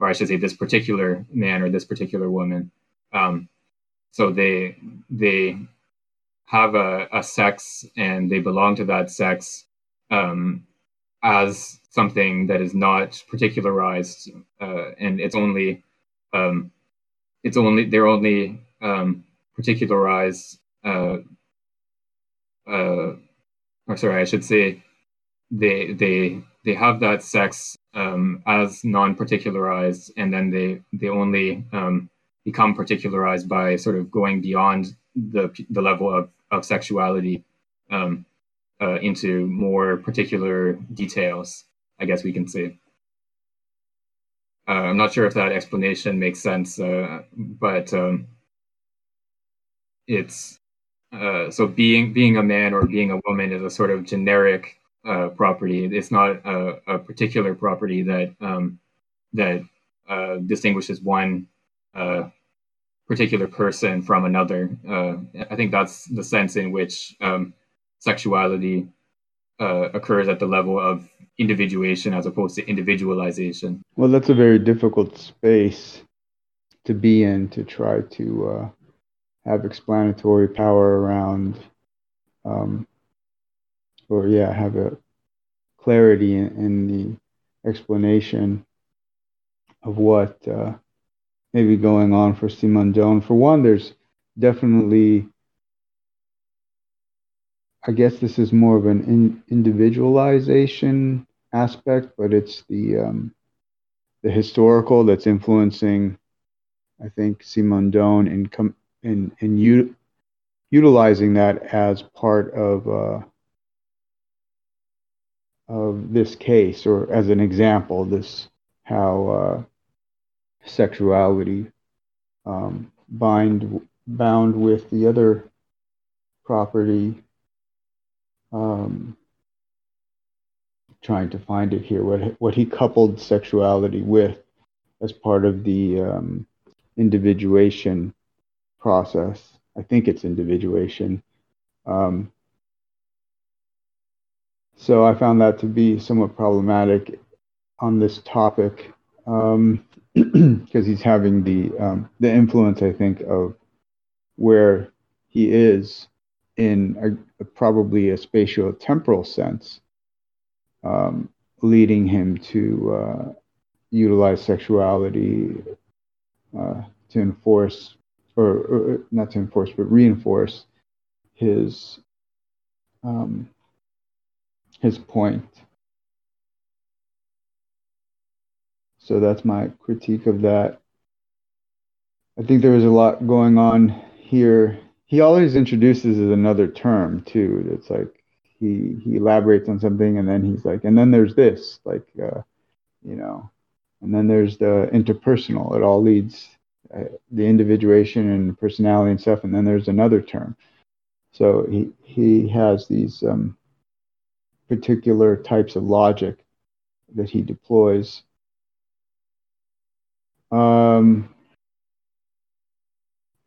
or i should say this particular man or this particular woman. Um, so they they have a, a sex and they belong to that sex um, as something that is not particularized uh, and it's only um, it's only they're only um, particularized uh, uh, or sorry I should say they they they have that sex um, as non-particularized and then they they only um, become particularized by sort of going beyond the the level of of sexuality um, uh, into more particular details. I guess we can say. Uh, I'm not sure if that explanation makes sense, uh, but um, it's uh, so being being a man or being a woman is a sort of generic uh, property. It's not a, a particular property that um, that uh, distinguishes one uh, particular person from another. Uh, I think that's the sense in which um, sexuality uh, occurs at the level of individuation as opposed to individualization. Well, that's a very difficult space to be in to try to uh, have explanatory power around, um, or yeah, have a clarity in, in the explanation of what uh, may be going on for Simondon. For one, there's definitely, I guess this is more of an in, individualization aspect, but it's the um, the historical that's influencing, I think, Simondon in com- in in u- utilizing that as part of. Uh, of this case, or as an example, this how uh, sexuality um, bind bound with the other property. Um, trying to find it here. What what he coupled sexuality with as part of the um, individuation process. I think it's individuation. Um, so I found that to be somewhat problematic on this topic because he's having the um, the influence, I think, of where he is in a, a, probably a spatial temporal sense, um, leading him to uh, utilize sexuality uh, to enforce, or, or, not to enforce, but reinforce his um, his point. So that's my critique of that. I think there was a lot going on here. He always introduces another term too. It's like he he elaborates on something and then he's like, and then there's this, like, uh, you know, and then there's the interpersonal. It all leads uh, the individuation and personality and stuff, and then there's another term. So he he has these um, particular types of logic that he deploys. Um,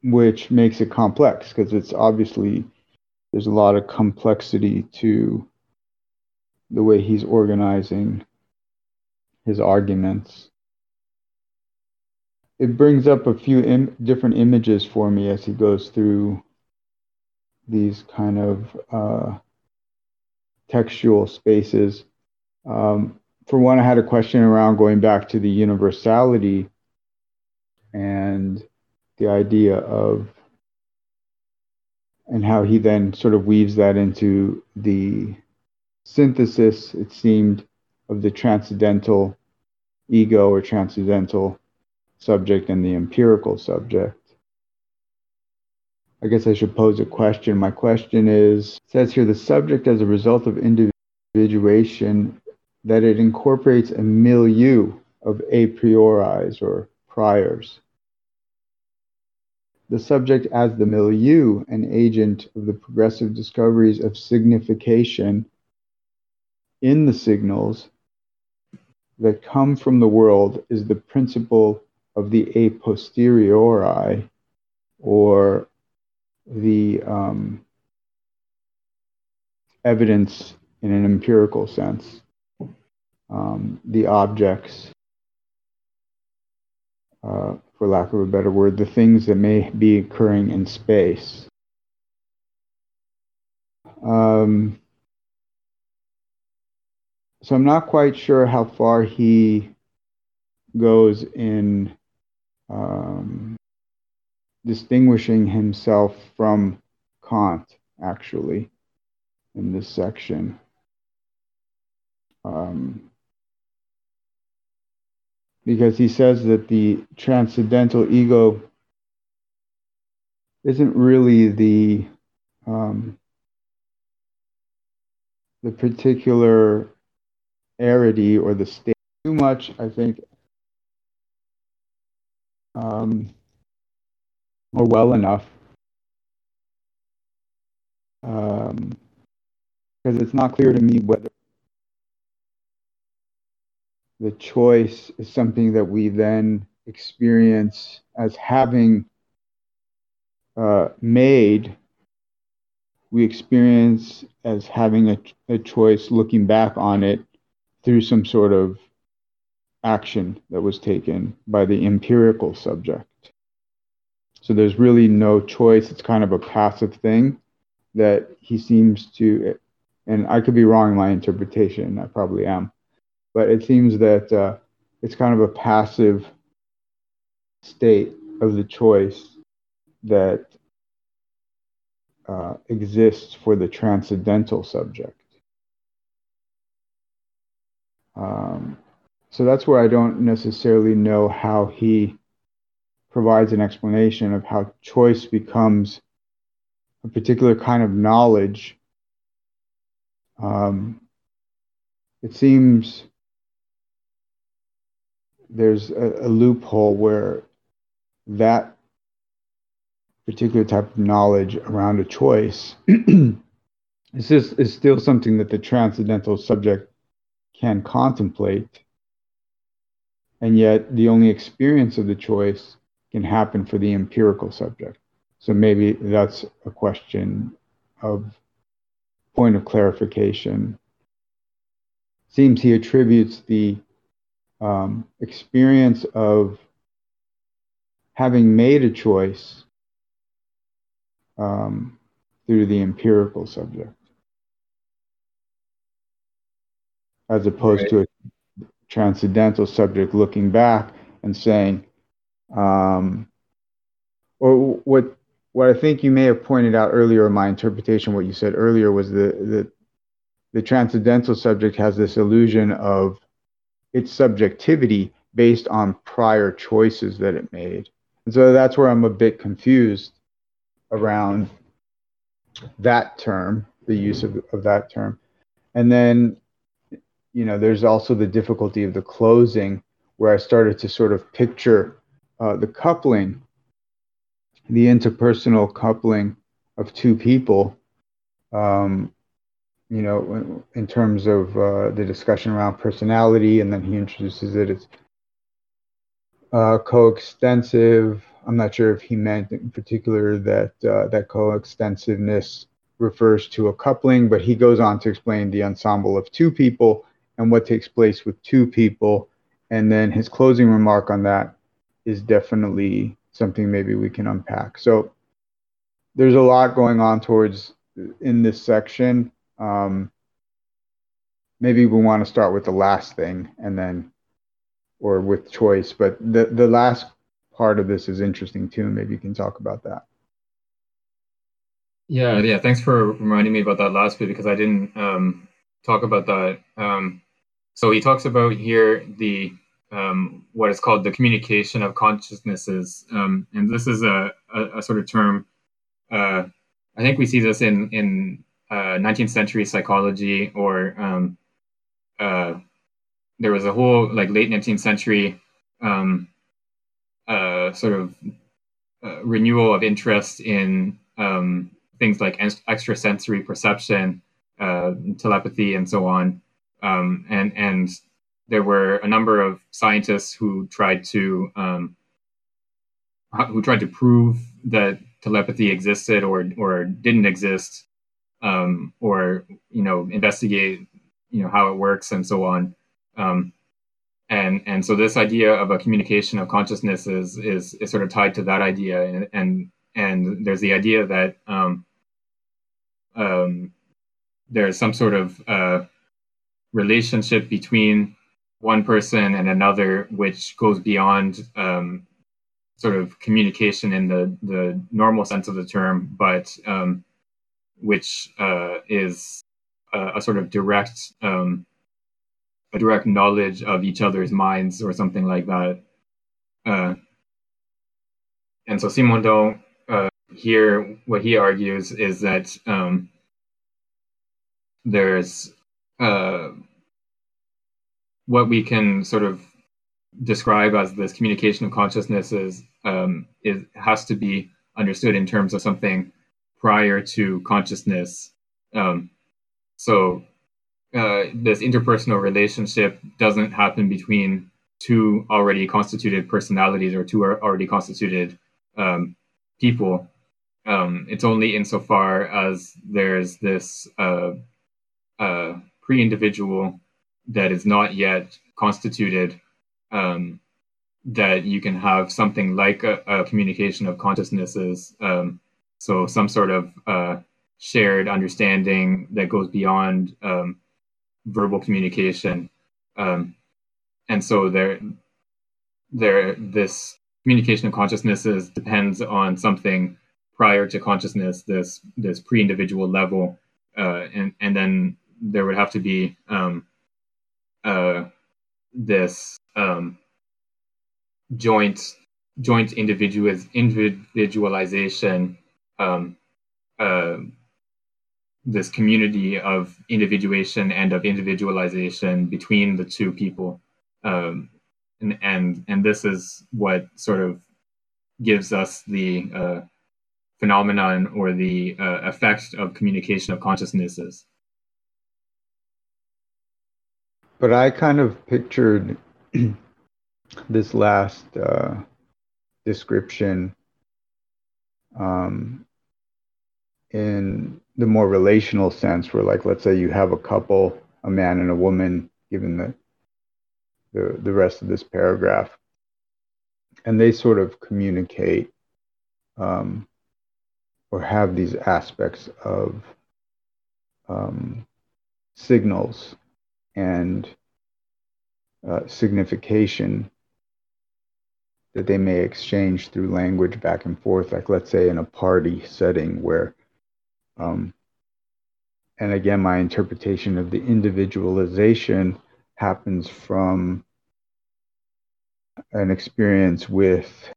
which makes it complex because it's obviously there's a lot of complexity to the way he's organizing his arguments. It brings up a few Im- different images for me as he goes through these kind of uh, textual spaces. Um, for one, I had a question around going back to the universality and the idea of, and how he then sort of weaves that into the synthesis, it seemed, of the transcendental ego or transcendental subject and the empirical subject. I guess I should pose a question. My question is says here the subject as a result of individuation that it incorporates a milieu of a prioris or priors. The subject as the milieu, an agent of the progressive discoveries of signification in the signals that come from the world, is the principle of the a posteriori or the um, evidence in an empirical sense, um, the objects, uh, for lack of a better word, the things that may be occurring in space. Um, so I'm not quite sure how far he goes in um, distinguishing himself from Kant, actually, in this section. Um, because he says that the transcendental ego isn't really the um, the particular arity or the state too much. I think um, or well enough because um, it's not clear to me whether the choice is something that we then experience as having uh, made we experience as having a, a choice looking back on it through some sort of action that was taken by the empirical subject so there's really no choice. It's kind of a passive thing that he seems to, and I could be wrong in my interpretation. I probably am, but it seems that uh, it's kind of a passive state of the choice that uh, exists for the transcendental subject. Um, so that's where I don't necessarily know how he provides an explanation of how choice becomes a particular kind of knowledge. Um, it seems there's a, a loophole where that particular type of knowledge around a choice is, is still something that the transcendental subject can contemplate. And yet, the only experience of the choice can happen for the empirical subject. So maybe that's a question of point of clarification seems he attributes the um, experience of having made a choice um, through the empirical subject, as opposed right. to a transcendental subject looking back and saying, um, or what what I think you may have pointed out earlier in my interpretation, what you said earlier was the the the transcendental subject has this illusion of its subjectivity based on prior choices that it made. And so that's where I'm a bit confused around that term, the use of, of that term. And then, you know, there's also the difficulty of the closing where I started to sort of picture uh, the coupling, the interpersonal coupling of two people, um, you know, in terms of uh, the discussion around personality, and then he introduces it as uh, coextensive. I'm not sure if he meant in particular that uh, that coextensiveness refers to a coupling, but he goes on to explain the ensemble of two people and what takes place with two people. And then his closing remark on that is definitely something maybe we can unpack. So there's a lot going on towards in this section. Um, maybe we want to start with the last thing and then, or with choice. But the the last part of this is interesting too. Maybe you can talk about that. Yeah, yeah. Thanks for reminding me about that last bit because I didn't um, talk about that. Um, so he talks about here the um, what is called the communication of consciousnesses, um, and this is a, a, a sort of term. Uh, I think we see this in in uh, 19th century psychology, or um, uh, there was a whole like late 19th century um, uh, sort of uh, renewal of interest in um, things like extrasensory perception, uh, telepathy, and so on. Um, and and there were a number of scientists who tried to um, who tried to prove that telepathy existed or or didn't exist, um, or you know investigate you know how it works and so on. Um, and and so this idea of a communication of consciousness is is, is sort of tied to that idea, and and, and there's the idea that um, um, there's some sort of uh, relationship between one person and another, which goes beyond um, sort of communication in the, the normal sense of the term, but um, which uh, is a, a, sort of direct um, a direct knowledge of each other's minds or something like that. Uh, and so Simondon uh, here, what he argues is that um, there's uh, what we can sort of describe as this communication of consciousnesses um, is has to be understood in terms of something prior to consciousness. Um, so uh, this interpersonal relationship doesn't happen between two already constituted personalities or two already constituted um, people. Um, it's only insofar as there's this uh, uh, pre-individual that is not yet constituted um, that you can have something like a, a communication of consciousnesses um, so some sort of uh, shared understanding that goes beyond um, verbal communication. Um, and so there there this communication of consciousnesses depends on something prior to consciousness this this pre-individual level uh, and and then there would have to be um, uh, this um, joint joint individual individualization um, uh, this community of individuation and of individualization between the two people. Um, and, and and this is what sort of gives us the uh, phenomenon or the uh, effect of communication of consciousnesses. But I kind of pictured this last uh, description um, in the more relational sense, where, like, let's say you have a couple, a man and a woman given the, the, the rest of this paragraph. And they sort of communicate um, or have these aspects of um, signals and uh, signification that they may exchange through language back and forth, like let's say in a party setting where, um, and again, my interpretation of the individualization happens from an experience with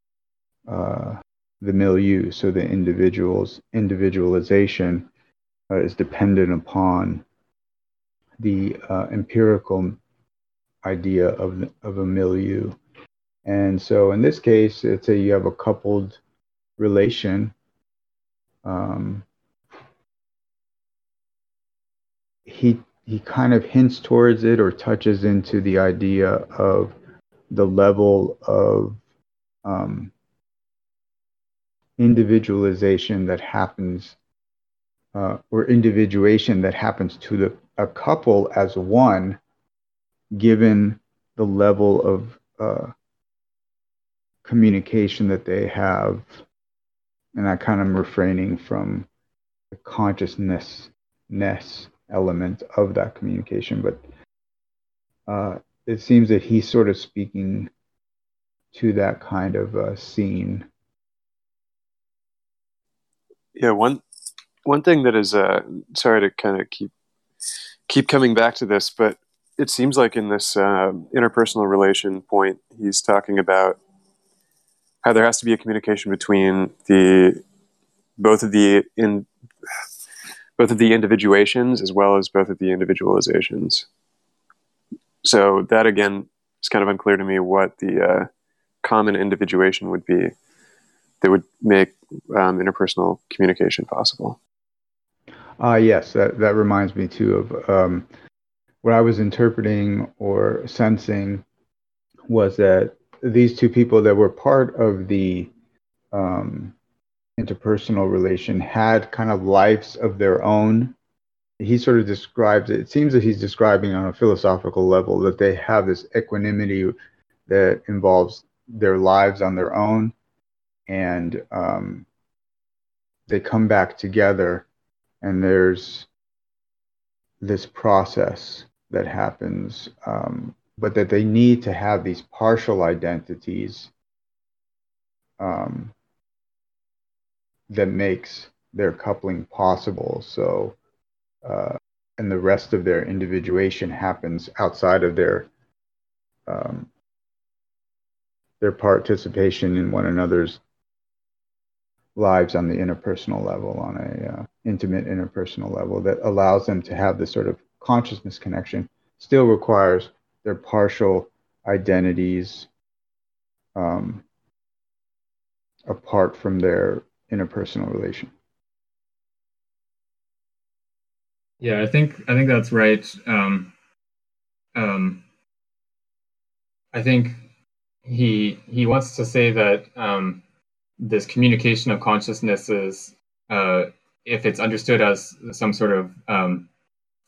uh, the milieu. So the individual's individualization uh, is dependent upon the uh, empirical idea of, of a milieu. And so in this case, let's say you have a coupled relation. Um, he he kind of hints towards it or touches into the idea of the level of um, individualization that happens uh, or individuation that happens to the, a couple as one, given the level of uh, communication that they have. And I kind of refraining from the consciousness ness element of that communication, but uh, it seems that he's sort of speaking to that kind of uh, scene. Yeah, one one thing that is uh, sorry to kind of keep keep coming back to this, but it seems like in this uh, interpersonal relation point, he's talking about how there has to be a communication between the both of the in both of the individuations as well as both of the individualizations. So that again is kind of unclear to me what the uh, common individuation would be that would make um, interpersonal communication possible. Uh, yes, that, that reminds me too of um, what I was interpreting or sensing was that these two people that were part of the um, interpersonal relation had kind of lives of their own. He sort of describes it. It seems that he's describing on a philosophical level that they have this equanimity that involves their lives on their own, and um, they come back together and there's this process that happens, um, but that they need to have these partial identities um, that makes their coupling possible. So, uh, and the rest of their individuation happens outside of their um, their participation in one another's lives on the interpersonal level, on a uh, intimate interpersonal level that allows them to have this sort of consciousness connection. Still requires their partial identities um, apart from their interpersonal relation. Yeah, I think I think that's right. Um, um, I think he he wants to say that um, this communication of consciousness is, uh, if it's understood as some sort of um,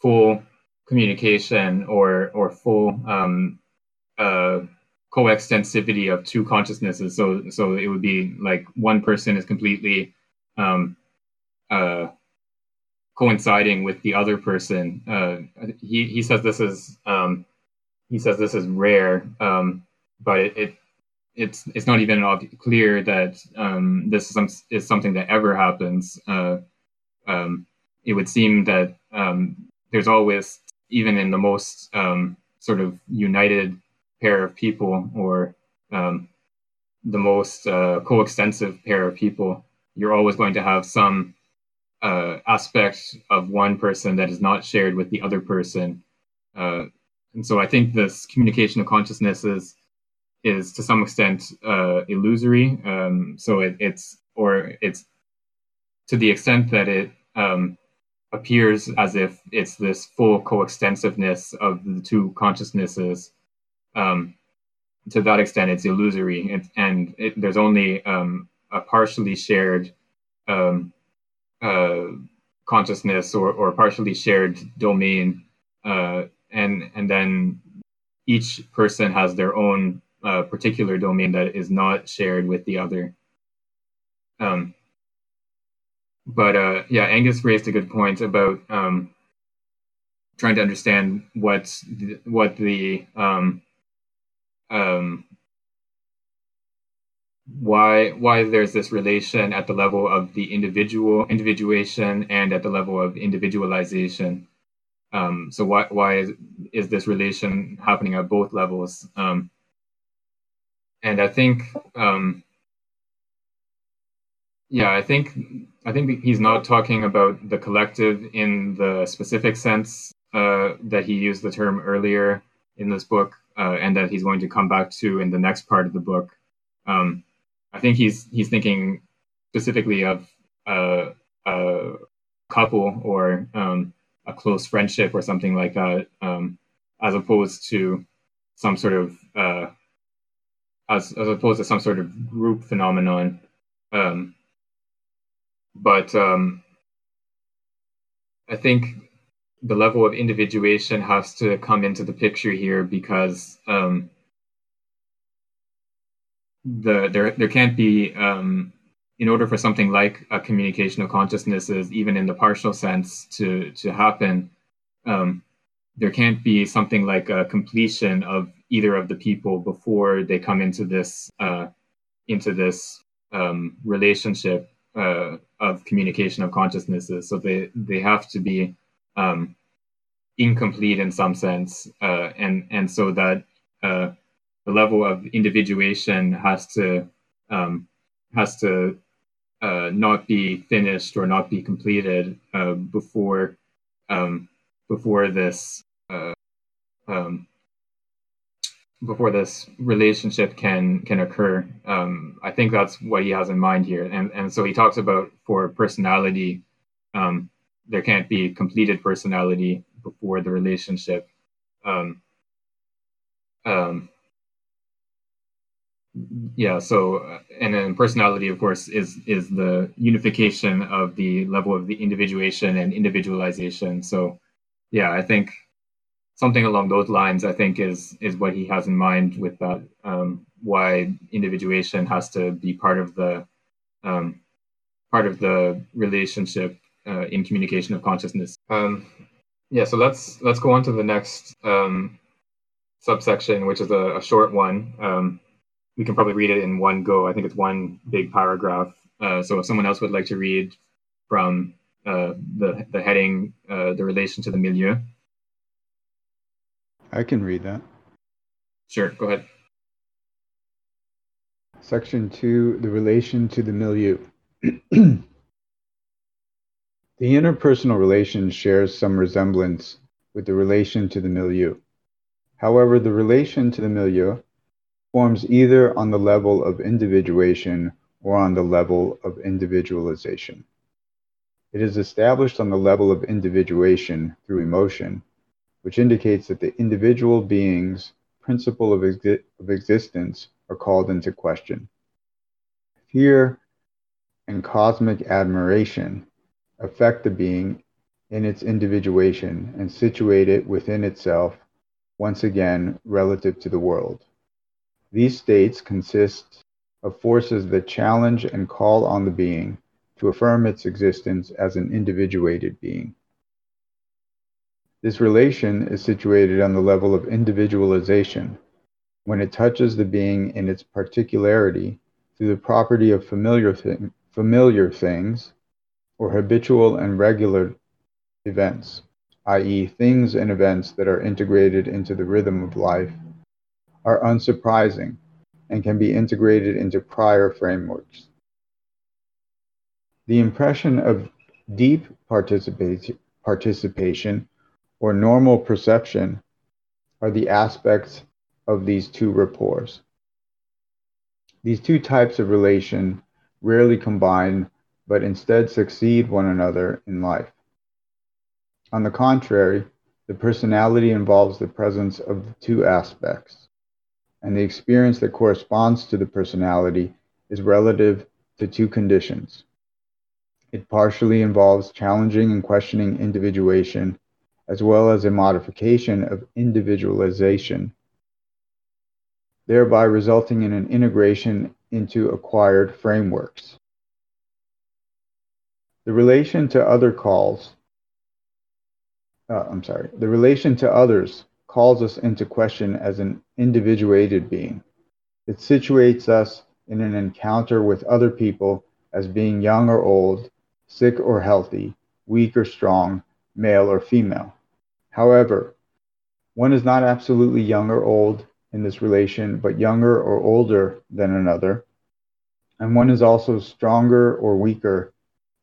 full communication or or full um, uh, coextensivity of two consciousnesses. So so it would be like one person is completely um, uh, coinciding with the other person. Uh, he he says this is um, he says this is rare, um, but it, it it's it's not even clear that um, this is, some, is, something that ever happens. Uh, um, it would seem that um, there's always, even in the most um, sort of united pair of people, or um, the most uh, coextensive pair of people, you're always going to have some uh, aspect of one person that is not shared with the other person. Uh, and so I think this communication of consciousness is is to some extent uh, illusory. Um, so it, it's or it's to the extent that it um, appears as if it's this full coextensiveness of the two consciousnesses. Um, to that extent, it's illusory, and, and it, there's only um, a partially shared um, uh, consciousness or, or partially shared domain uh, and and then each person has their own uh, particular domain that is not shared with the other. Um, but uh, yeah, Angus raised a good point about um, trying to understand what's the, what the um, um, why why there's this relation at the level of the individual individuation and at the level of individualization. Um, so why why is, is this relation happening at both levels? Um, and I think um, yeah, I think I think he's not talking about the collective in the specific sense uh, that he used the term earlier in this book, uh, and that he's going to come back to in the next part of the book. Um, I think he's he's thinking specifically of a, a couple or um, a close friendship or something like that, um, as opposed to some sort of uh, as as opposed to some sort of group phenomenon. Um, but um, I think the level of individuation has to come into the picture here because um, the there there can't be um, in order for something like a communication of consciousnesses, even in the partial sense, to to happen, um, there can't be something like a completion of either of the people before they come into this uh, into this um, relationship uh, of communication of consciousnesses. So they they have to be um, incomplete in some sense, uh, and and so that uh, the level of individuation has to um, has to uh, not be finished or not be completed uh, before um, before this uh, um, before this relationship can can occur. Um, I think that's what he has in mind here, and and so he talks about for personality, um, there can't be completed personality before the relationship. Um, um, yeah. So, uh, and then personality, of course, is is the unification of the level of the individuation and individualization. So, yeah, I think something along those lines, I think, is is what he has in mind with that. Um, why individuation has to be part of the um, part of the relationship uh, in communication of consciousness. Um, yeah, so let's let's go on to the next um, subsection, which is a, a short one. Um, we can probably read it in one go. I think it's one big paragraph. Uh, so if someone else would like to read from uh, the the heading, uh, the relation to the milieu. I can read that. Sure, go ahead. Section 2 The relation to the milieu. the interpersonal relation shares some resemblance with the relation to the milieu. However, the relation to the milieu forms either on the level of individuation or on the level of individualization. It is established on the level of individuation through emotion which indicates that the individual being's principle of, exi- of existence are called into question. Fear and cosmic admiration affect the being in its individuation and situate it within itself, once again relative to the world. These states consist of forces that challenge and call on the being to affirm its existence as an individuated being. This relation is situated on the level of individualization when it touches the being in its particularity through the property of familiar, familiar things or habitual and regular events, i.e., things and events that are integrated into the rhythm of life, are unsurprising and can be integrated into prior frameworks. The impression of deep participation or normal perception are the aspects of these two rapports. These two types of relation rarely combine, but instead succeed one another in life. On the contrary, the personality involves the presence of the two aspects, and the experience that corresponds to the personality is relative to two conditions. It partially involves challenging and questioning individuation as well as a modification of individualization, thereby resulting in an integration into acquired frameworks. The relation to other calls, uh, I'm sorry, the relation to others calls us into question as an individuated being. It situates us in an encounter with other people as being young or old, sick or healthy, weak or strong, male or female. However, one is not absolutely young or old in this relation, but younger or older than another. And one is also stronger or weaker.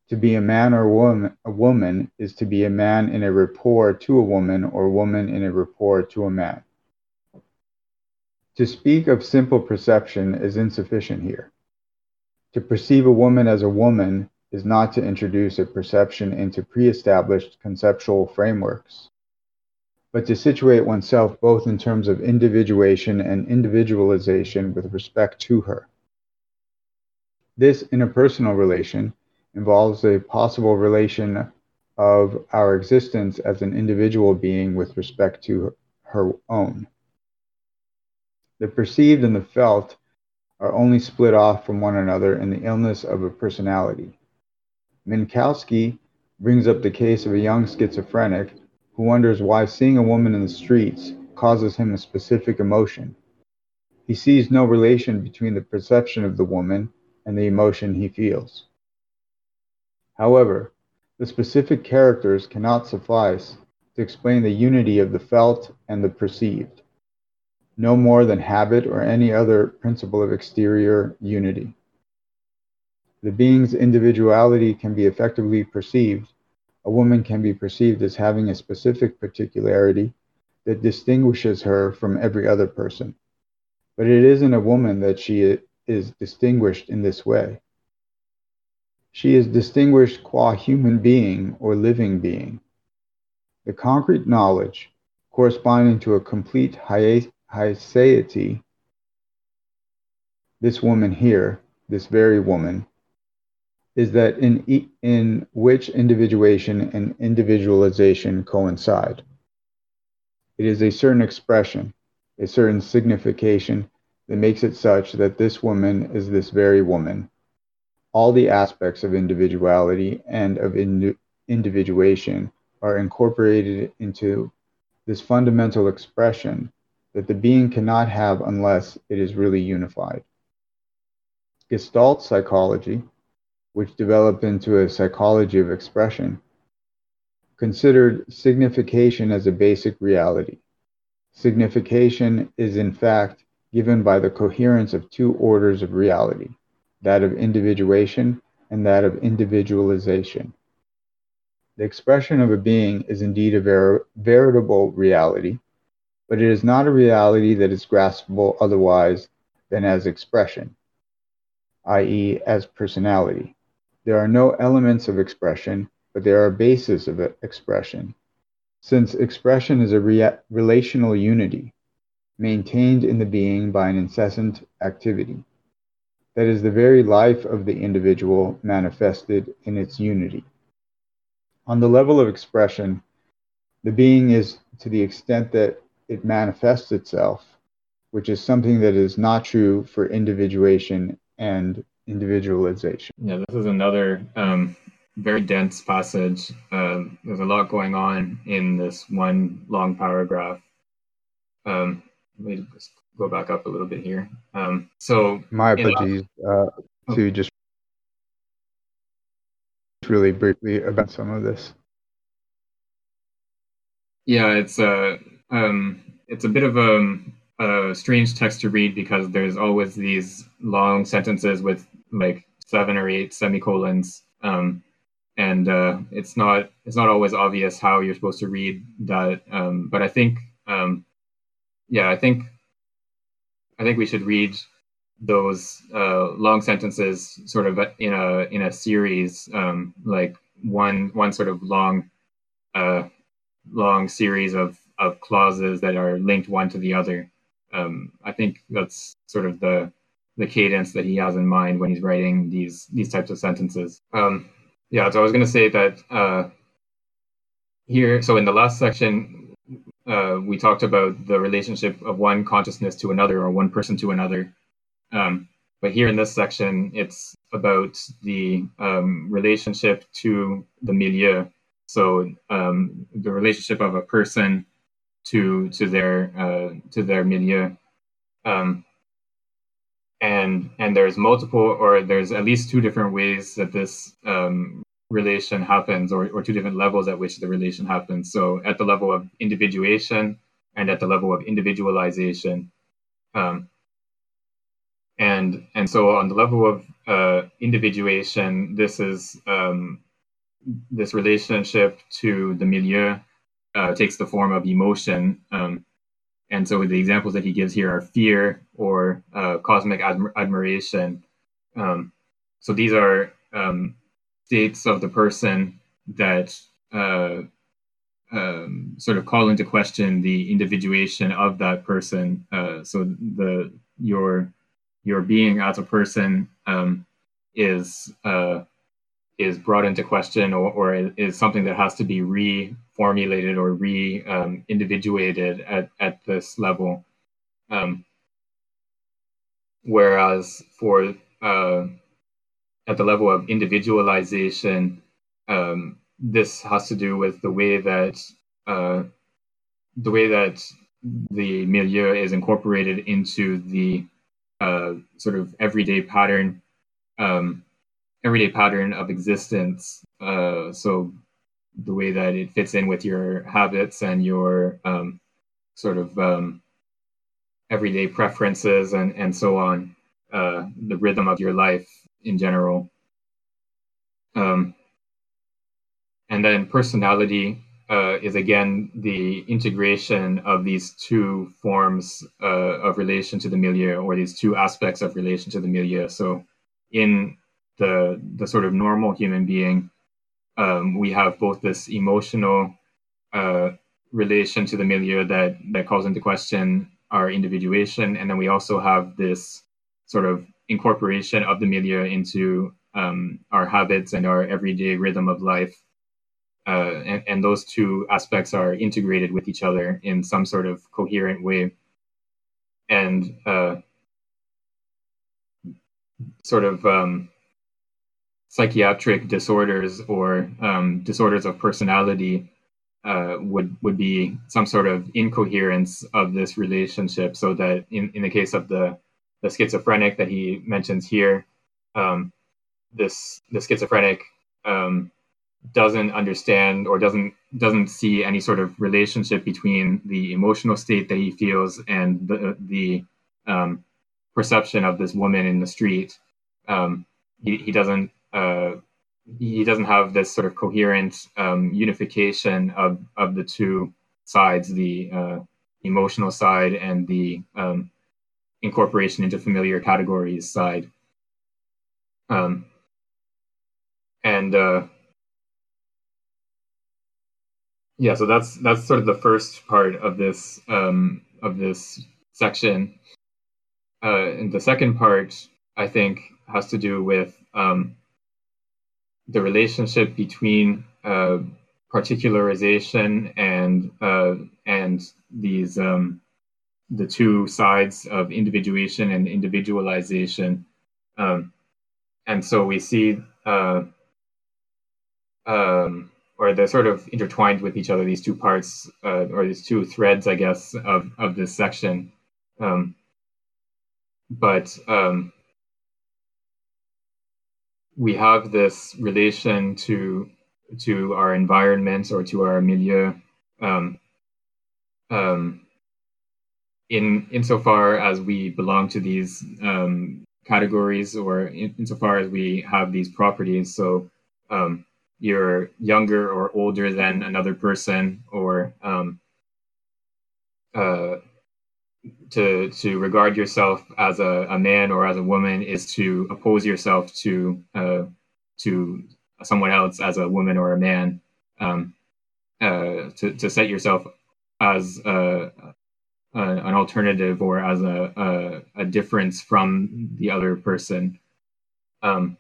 To be a man or woman, a woman is to be a man in a rapport to a woman or woman in a rapport to a man. To speak of simple perception is insufficient here. To perceive a woman as a woman is not to introduce a perception into pre established conceptual frameworks but to situate oneself both in terms of individuation and individualization with respect to her. This interpersonal relation involves a possible relation of our existence as an individual being with respect to her own. The perceived and the felt are only split off from one another in the illness of a personality. Minkowski brings up the case of a young schizophrenic who wonders why seeing a woman in the streets causes him a specific emotion. He sees no relation between the perception of the woman and the emotion he feels. However, the specific characters cannot suffice to explain the unity of the felt and the perceived, no more than habit or any other principle of exterior unity. The being's individuality can be effectively perceived a woman can be perceived as having a specific particularity that distinguishes her from every other person. But it isn't a woman that she is distinguished in this way. She is distinguished qua human being or living being. The concrete knowledge corresponding to a complete haecceity, this woman here, this very woman, is that in, in which individuation and individualization coincide. It is a certain expression, a certain signification that makes it such that this woman is this very woman. All the aspects of individuality and of in, individuation are incorporated into this fundamental expression that the being cannot have unless it is really unified. Gestalt psychology which developed into a psychology of expression, considered signification as a basic reality. Signification is, in fact, given by the coherence of two orders of reality that of individuation and that of individualization. The expression of a being is indeed a ver- veritable reality, but it is not a reality that is graspable otherwise than as expression, i.e., as personality. There are no elements of expression, but there are bases of expression. Since expression is a relational unity, maintained in the being by an incessant activity, that is the very life of the individual manifested in its unity. On the level of expression, the being is to the extent that it manifests itself, which is something that is not true for individuation and individualization. Yeah, this is another um, very dense passage. Uh, there's a lot going on in this one long paragraph. Um, let me just go back up a little bit here. Um, so, my apologies uh, oh. to just really briefly about some of this. Yeah, it's a um, it's a bit of a, a strange text to read because there's always these long sentences with like seven or eight semicolons. Um, and uh, it's not it's not always obvious how you're supposed to read that. Um, but I think um, yeah, I think I think we should read those uh, long sentences sort of in a in a series, um, like one one sort of long uh, long series of of clauses that are linked one to the other. Um, I think that's sort of the the cadence that he has in mind when he's writing these these types of sentences. Um, yeah, so I was going to say that uh, here, so in the last section, uh, we talked about the relationship of one consciousness to another or one person to another. Um, but here in this section, it's about the um, relationship to the milieu. So um, the relationship of a person to to their uh, to their milieu. Um, and and there's multiple or there's at least two different ways that this um, relation happens or, or two different levels at which the relation happens. So at the level of individuation and at the level of individualization. Um, and and so on the level of uh, individuation this is um, this relationship to the milieu uh, takes the form of emotion um, and so the examples that he gives here are fear or uh, cosmic adm- admiration. Um, so these are um, states of the person that uh, um, sort of call into question the individuation of that person. Uh, so the your your being as a person um, is uh, is brought into question or, or is something that has to be reformulated or re um, individuated at, at this level. Um, whereas for uh, at the level of individualization, um, this has to do with the way that uh, the way that the milieu is incorporated into the uh, sort of everyday pattern um, everyday pattern of existence. Uh, so the way that it fits in with your habits and your um, sort of um, everyday preferences and, and so on, uh, the rhythm of your life in general. Um, and then personality uh, is again the integration of these two forms uh, of relation to the milieu or these two aspects of relation to the milieu. So in the the sort of normal human being, um, we have both this emotional uh, relation to the milieu that that calls into question our individuation, and then we also have this sort of incorporation of the milieu into um, our habits and our everyday rhythm of life. Uh, and, and, those two aspects are integrated with each other in some sort of coherent way. And uh, sort of um, psychiatric disorders or um, disorders of personality uh, would would be some sort of incoherence of this relationship. So that in, in the case of the the schizophrenic that he mentions here, um, this the schizophrenic um, doesn't understand or doesn't doesn't see any sort of relationship between the emotional state that he feels and the the um, perception of this woman in the street. Um, he, he doesn't uh, he doesn't have this sort of coherent um, unification of of the two sides, the uh, emotional side and the um, incorporation into familiar categories side. Um, and uh, yeah, so that's that's sort of the first part of this um, of this section. Uh, and the second part, I think, has to do with um, the relationship between uh, particularization and uh, and these um, the two sides of individuation and individualization, um, and so we see uh, um, or they're sort of intertwined with each other. These two parts uh, or these two threads, I guess, of of this section. Um, but um, we have this relation to to our environment or to our milieu um, um, in insofar as we belong to these um, categories or in, insofar as we have these properties. So um, you're younger or older than another person or um, uh, to to regard yourself as a, a man or as a woman is to oppose yourself to uh, to someone else as a woman or a man um, uh, to to set yourself as a, a, an alternative or as a, a, a difference from the other person. Um,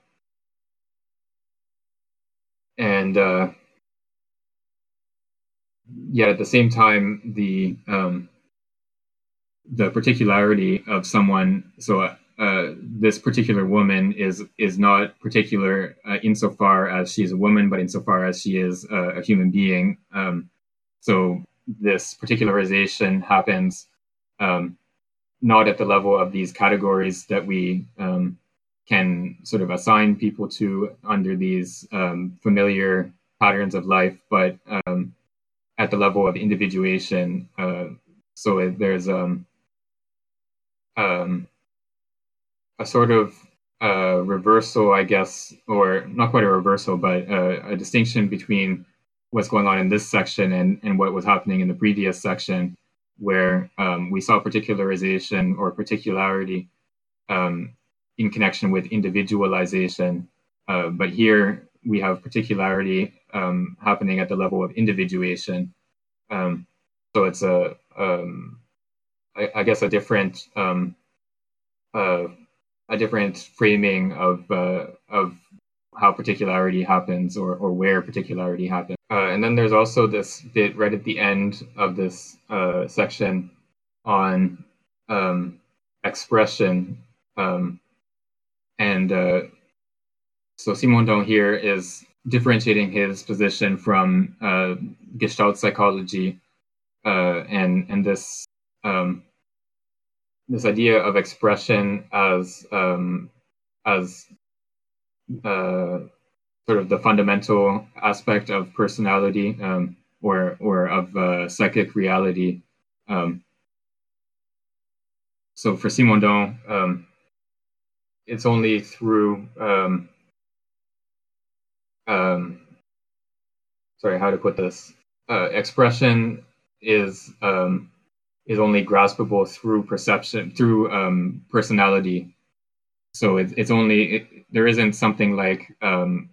and uh, yet at the same time, the um, the particularity of someone. So uh, this particular woman is is not particular uh, insofar as she is a woman, but insofar as she is a, a human being. Um, so this particularization happens um, not at the level of these categories that we um, can sort of assign people to under these um, familiar patterns of life, but um, at the level of individuation. Uh, so there's um, um, a sort of uh, reversal, I guess, or not quite a reversal, but uh, a distinction between what's going on in this section and, and what was happening in the previous section, where um, we saw particularization or particularity um, in connection with individualization. Uh, but here we have particularity um, happening at the level of individuation. Um, so it's a, um, I, I, guess, a different, um, uh, a different framing of uh, of how particularity happens or, or where particularity happens. Uh, and then there's also this bit right at the end of this uh, section on um, expression. Um, and uh, so Simondon here is differentiating his position from uh, Gestalt psychology uh, and and this um, this idea of expression as um, as uh, sort of the fundamental aspect of personality um, or or of uh, psychic reality. Um, so for Simondon, um, it's only through um, um, sorry, how to put this? Uh, expression is um, is only graspable through perception, through um, personality. So it, it's only it, there isn't something like um,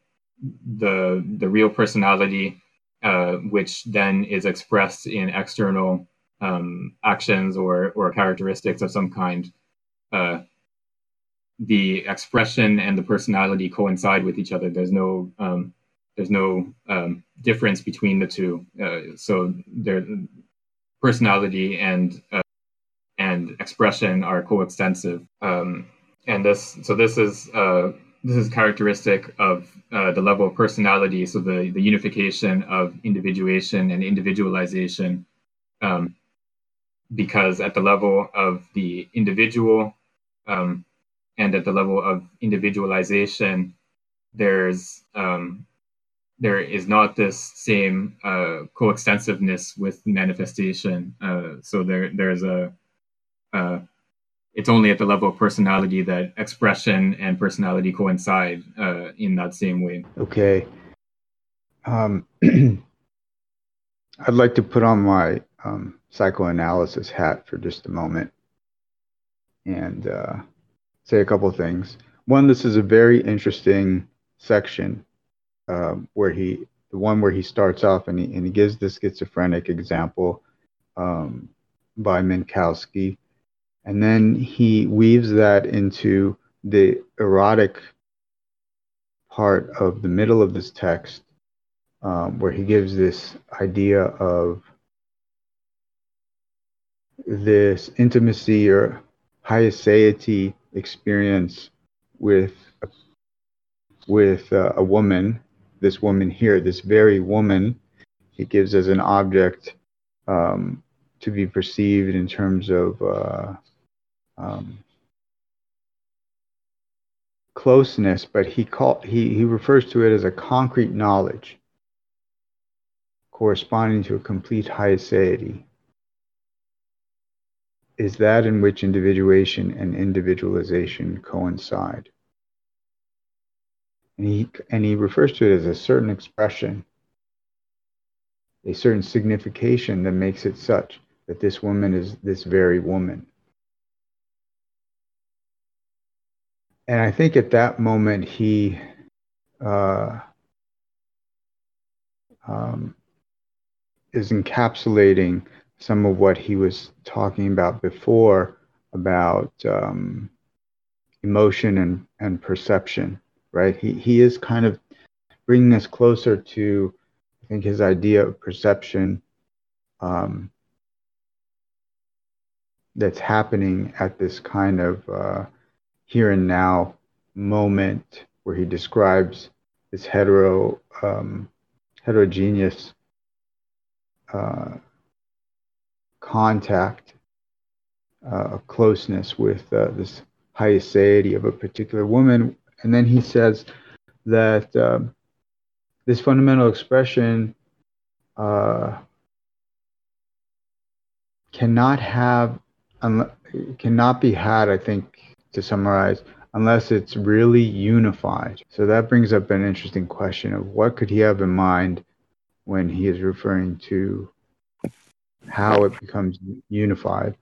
the the real personality, uh, which then is expressed in external um, actions or or characteristics of some kind. Uh, the expression and the personality coincide with each other. There's no um, there's no um, difference between the two. Uh, so their personality and uh, and expression are coextensive. Um, and this so this is uh, this is characteristic of uh, the level of personality. So the the unification of individuation and individualization. Um, because at the level of the individual, um, and at the level of individualization, there's um, there is not this same uh, coextensiveness with manifestation. Uh, so there there's a uh, it's only at the level of personality that expression and personality coincide uh, in that same way. Okay. Um, I'd like to put on my um, psychoanalysis hat for just a moment and uh, say a couple things. One, this is a very interesting section um, where he, the one where he starts off and he, and he gives the schizophrenic example um, by Minkowski. And then he weaves that into the erotic part of the middle of this text, um, where he gives this idea of this intimacy or haecceity experience with with uh, a woman, this woman here, this very woman, he gives as an object um, to be perceived in terms of uh, um, closeness, but he call, he he refers to it as a concrete knowledge corresponding to a complete haecceity is that in which individuation and individualization coincide. And he, and he refers to it as a certain expression, a certain signification that makes it such that this woman is this very woman. And I think at that moment he uh, um, is encapsulating some of what he was talking about before about um, emotion and, and perception, right? He, he is kind of bringing us closer to, I think, his idea of perception um, that's happening at this kind of uh, here and now moment where he describes this hetero um, heterogeneous uh, contact, uh, closeness with uh, this haecceity of a particular woman. And then he says that um, this fundamental expression uh, cannot have, un- cannot be had, I think, to summarize, unless it's really unified. So that brings up an interesting question of what could he have in mind when he is referring to how it becomes unified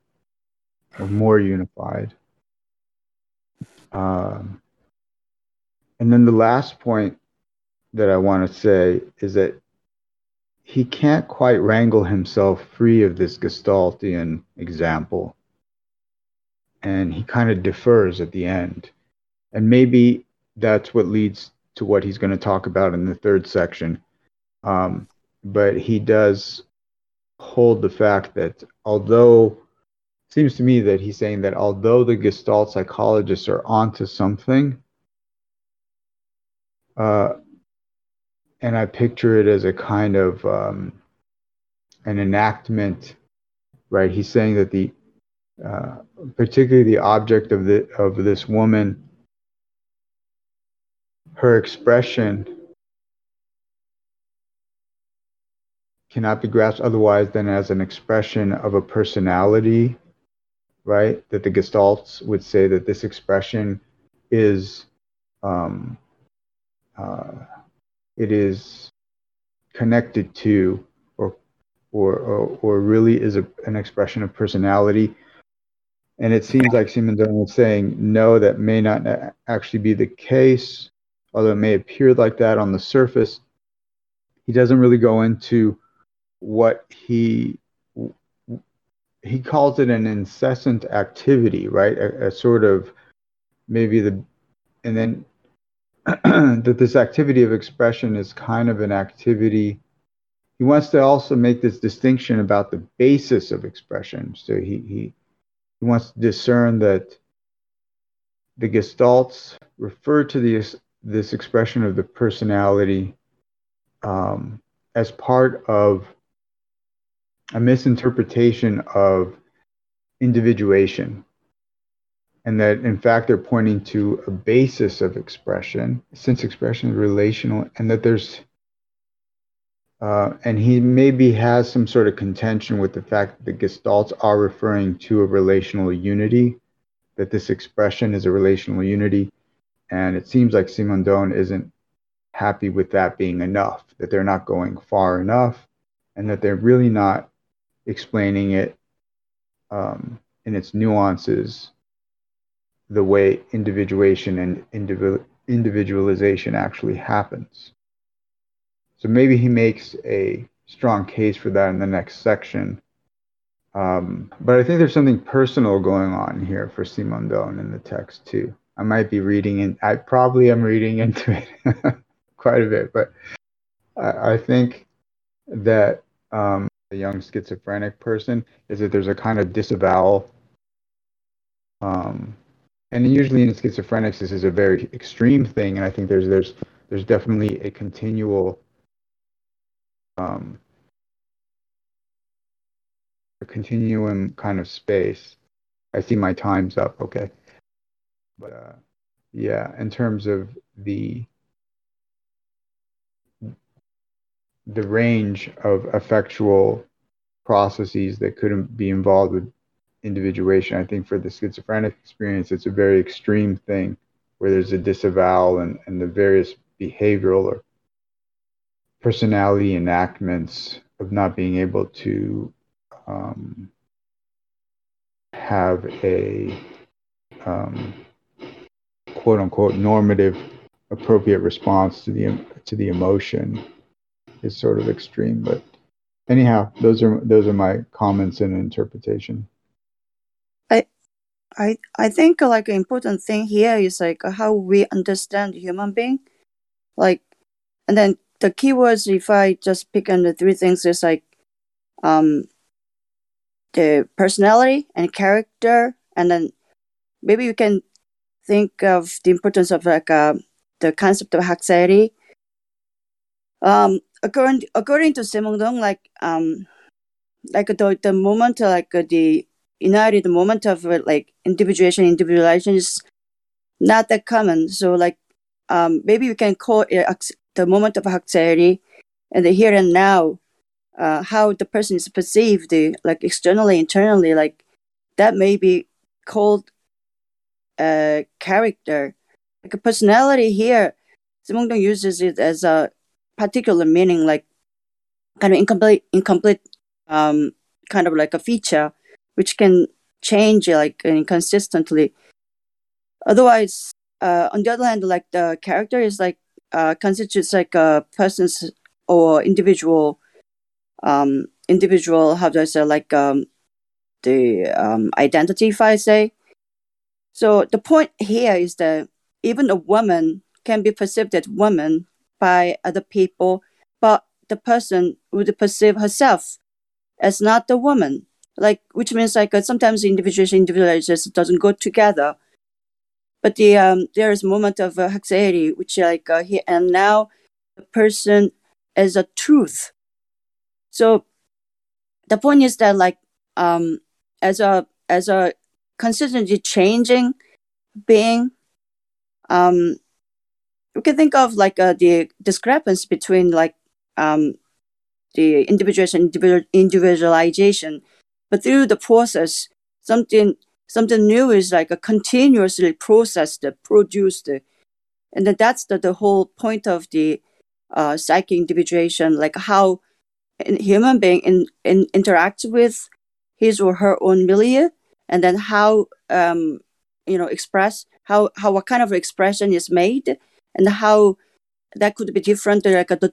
or more unified. Um, and then the last point that I want to say is that he can't quite wrangle himself free of this Gestaltian example. And he kind of defers at the end. And maybe that's what leads to what he's going to talk about in the third section. Um, but he does hold the fact that although seems to me that he's saying that although the Gestalt psychologists are onto something, uh, and I picture it as a kind of um, an enactment, right? He's saying that the uh, particularly the object of the of this woman, her expression cannot be grasped otherwise than as an expression of a personality, right? That the Gestalts would say that this expression is, um, uh, it is connected to, or or or, or really is a, an expression of personality. And it seems like Simondon was saying, no, that may not actually be the case, although it may appear like that on the surface. He doesn't really go into what he he calls it an incessant activity, right? A, a sort of maybe the and then that this activity of expression is kind of an activity. He wants to also make this distinction about the basis of expression. So he he he wants to discern that the gestalts refer to this this expression of the personality um, as part of a misinterpretation of individuation and that in fact they're pointing to a basis of expression since expression is relational and that there's uh, and he maybe has some sort of contention with the fact that the gestalts are referring to a relational unity that this expression is a relational unity and it seems like simondon isn't happy with that being enough that they're not going far enough and that they're really not explaining it um, in its nuances, the way individuation and individual, individualization actually happens. So maybe he makes a strong case for that in the next section. Um, but I think there's something personal going on here for Simondon in the text too. I might be reading in, I probably am reading into it quite a bit, but I, I think that um, a young schizophrenic person is that there's a kind of disavowal. Um, and usually in schizophrenics, this is a very extreme thing, and I think there's there's there's definitely a continual um, a continuum kind of space. I see my time's up. Okay, but uh, yeah, in terms of the the range of effectual processes that could be involved with individuation. I think for the schizophrenic experience, it's a very extreme thing where there's a disavowal and, and the various behavioral or personality enactments of not being able to um, have a um, quote unquote normative appropriate response to the to the emotion is sort of extreme. But anyhow, those are those are my comments and interpretation. I I think like an important thing here is like how we understand human being, like, and then the keywords. If I just pick on the three things, is like, um, the personality and character, and then maybe you can think of the importance of like uh, the concept of haksari. Um, according according to Simondong, like um, like the the moment like uh, the moment of uh, like individuation individualization is not that common. So like um, maybe we can call it the moment of haecceity and the here and now, uh, how the person is perceived, like externally, internally, like that may be called a character. Like a personality here, Simondon uses it as a particular meaning, like kind of incomplete, incomplete, um, kind of like a feature, which can change like inconsistently. Otherwise, uh, on the other hand, like the character is like uh, constitutes like a person's or individual, um, individual. How do I say like um, the um, identity, if I say. So the point here is that even a woman can be perceived as woman by other people, but the person would perceive herself as not the woman. Like, which means like uh, sometimes individuation, individualization doesn't go together. But the um, there is moment of uh, haecceity, which like uh, he, and now the person is a truth. So the point is that like um, as a as a consistently changing being, um, we can think of like uh, the discrepancy between like um, the individuation individual, individualization, but through the process, something something new is like a continuously processed, produced, and then that's the, the whole point of the uh, psychic individuation, like how a human being in, in, interacts with his or her own milieu, and then how um, you know express how how what kind of expression is made, and how that could be different, like a, the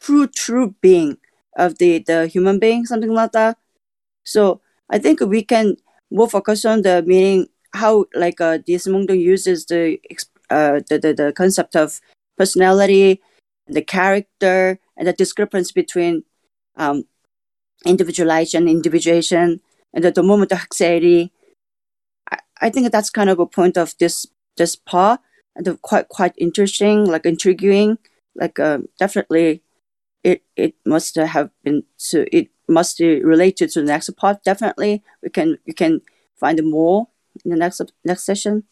true true being of the the human being, something like that. So I think we can more focus on the meaning how like uh, this Mungdong uses the, uh, the, the the concept of personality, the character, and the discrepancy between um, individualization, individuation, and the, moment of haecceity. I, I think that's kind of a point of this this part, and quite quite interesting, like intriguing, like uh, definitely, it it must have been so it must be related to the next part. Definitely, we can we can find more in the next next session.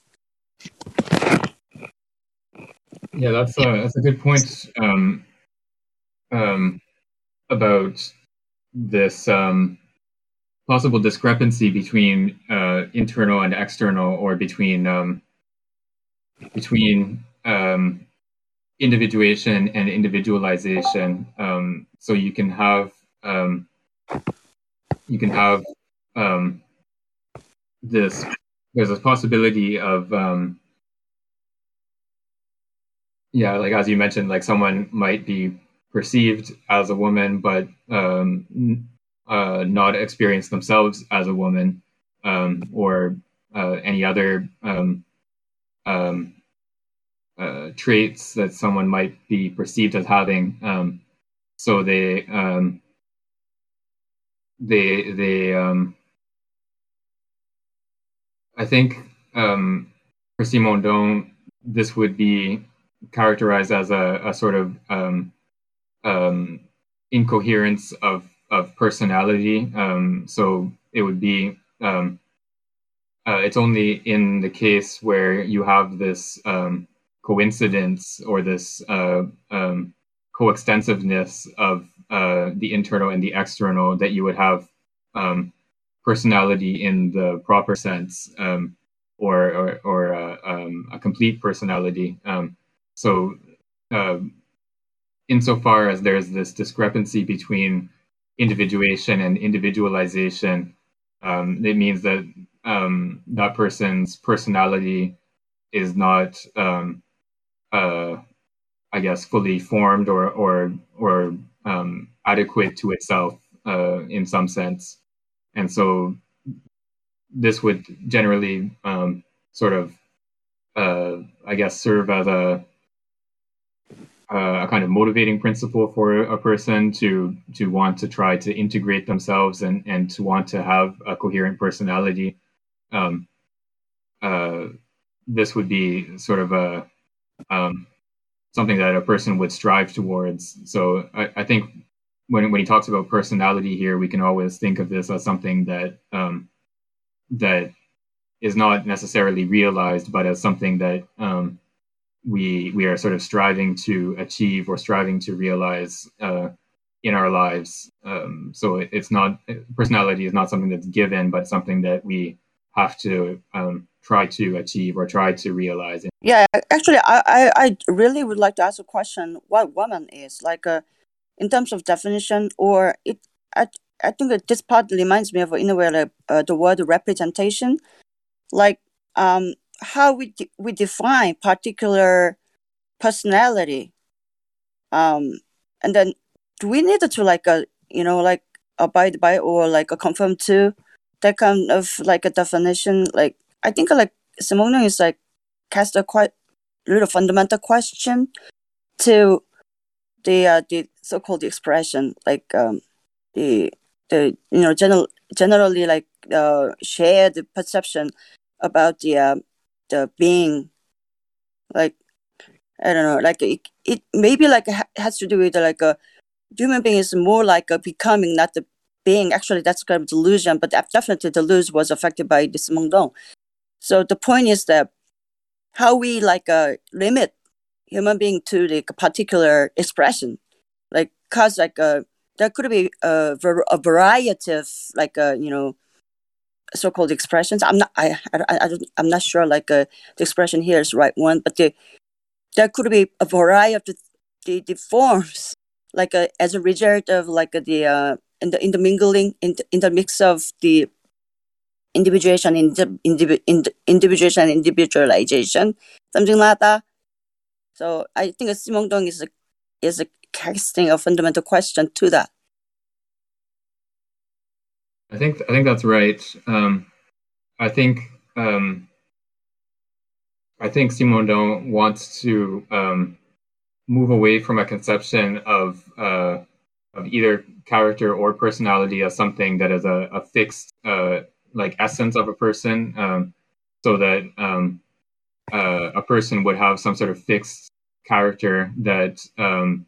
Yeah, that's a that's a good point um, um, about this um, possible discrepancy between uh, internal and external, or between um, between um, individuation and individualization. Um, so you can have um, you can have um, this. There's a possibility of, um, yeah, like as you mentioned, like someone might be perceived as a woman, but um, uh, not experience themselves as a woman, um, or uh, any other um, um, uh, traits that someone might be perceived as having. Um, so they um, they they um I think um for Simondon this would be characterized as a, a sort of um, um, incoherence of of personality. Um, so it would be um, uh, it's only in the case where you have this um, coincidence or this uh, um, coextensiveness of uh, the internal and the external that you would have um, personality in the proper sense um, or or, or uh, um, a complete personality. Um, so uh, insofar as there's this discrepancy between individuation and individualization it means that that person's personality is not uh, I guess, fully formed or or or um, adequate to itself uh, in some sense, and so this would generally um, sort of, uh, I guess, serve as a uh, a kind of motivating principle for a person to to want to try to integrate themselves and and to want to have a coherent personality. Um, uh, this would be sort of a um, something that a person would strive towards. So I, I, think when when he talks about personality here, we can always think of this as something that um, that is not necessarily realized, but as something that um, we we are sort of striving to achieve or striving to realize uh, in our lives. Um, so it, it's not personality is not something that's given, but something that we have to um, try to achieve or try to realize. it. Yeah, actually, I, I, I really would like to ask a question: What woman is like, uh, in terms of definition, or it? I, I think this part reminds me of in a way like, uh, the word representation, like um how we de- we define particular personality um and then do we need to like a you know like abide by or like a confirm to that kind of like a definition like i think like simone is like cast a quite little fundamental question to the uh, the so-called expression like um the the you know general generally like uh shared perception about the uh, the being like i don't know like it, it maybe like has to do with like a human being is more like a becoming not the being actually that's kind of Deleuzian but definitely the Deleuzian was affected by this Dong. So the point is that how we like uh, limit human being to the particular expression like cause like uh, there could be a, a variety of like uh, you know so-called expressions. I'm not. I. I. I am not sure. Like uh, the expression here is right one, but the, there could be a variety of the the, the forms, like uh, as a result of like uh, the uh, in the in the mingling in the, in the mix of the individuation indiv- in individuation individualization something like that. So I think Simondon is a, is a casting a fundamental question to that. I think I think that's right. Um, I think um, I think Simondon wants to um, move away from a conception of uh, of either character or personality as something that is a, a fixed uh, like essence of a person, um, so that um, uh, a person would have some sort of fixed character that um,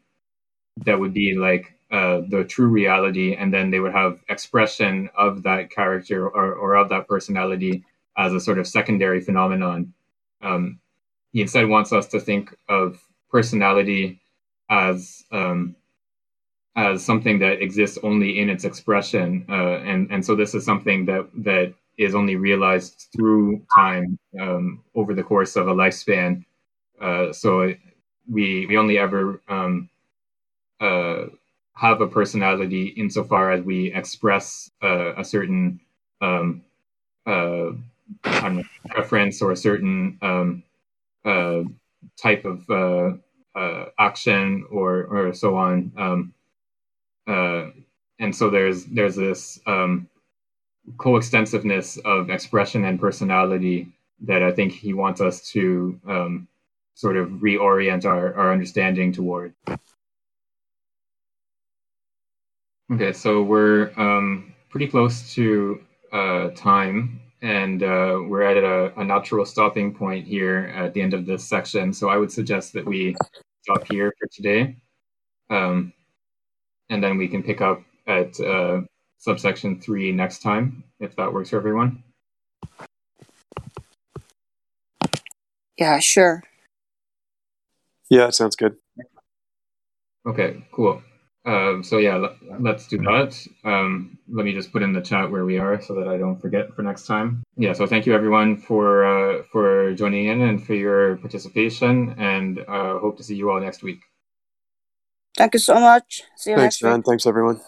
that would be like uh, the true reality, and then they would have expression of that character or, or of that personality as a sort of secondary phenomenon. Um, he instead wants us to think of personality as um, as something that exists only in its expression, uh, and and so this is something that that is only realized through time um, over the course of a lifespan. Uh, so we we only ever um, uh, have a personality insofar as we express uh, a certain um, uh, preference or a certain um, uh, type of uh, uh, action or or so on. Uh, and so there's there's this um, coextensiveness of expression and personality that I think he wants us to um, sort of reorient our, our understanding toward. Okay, so we're um, pretty close to uh, time, and uh, we're at a, a, natural stopping point here at the end of this section. So I would suggest that we stop here for today, um, and then we can pick up at uh, subsection three next time, if that works for everyone. Yeah, sure. Yeah, it sounds good. Okay, cool. Um, so yeah, let, us do that. Um, let me just put in the chat where we are so that I don't forget for next time. Yeah, so thank you everyone for uh, for joining in and for your participation, and uh, hope to see you all next week. Thank you so much. See you Thanks, next John. Thanks, everyone.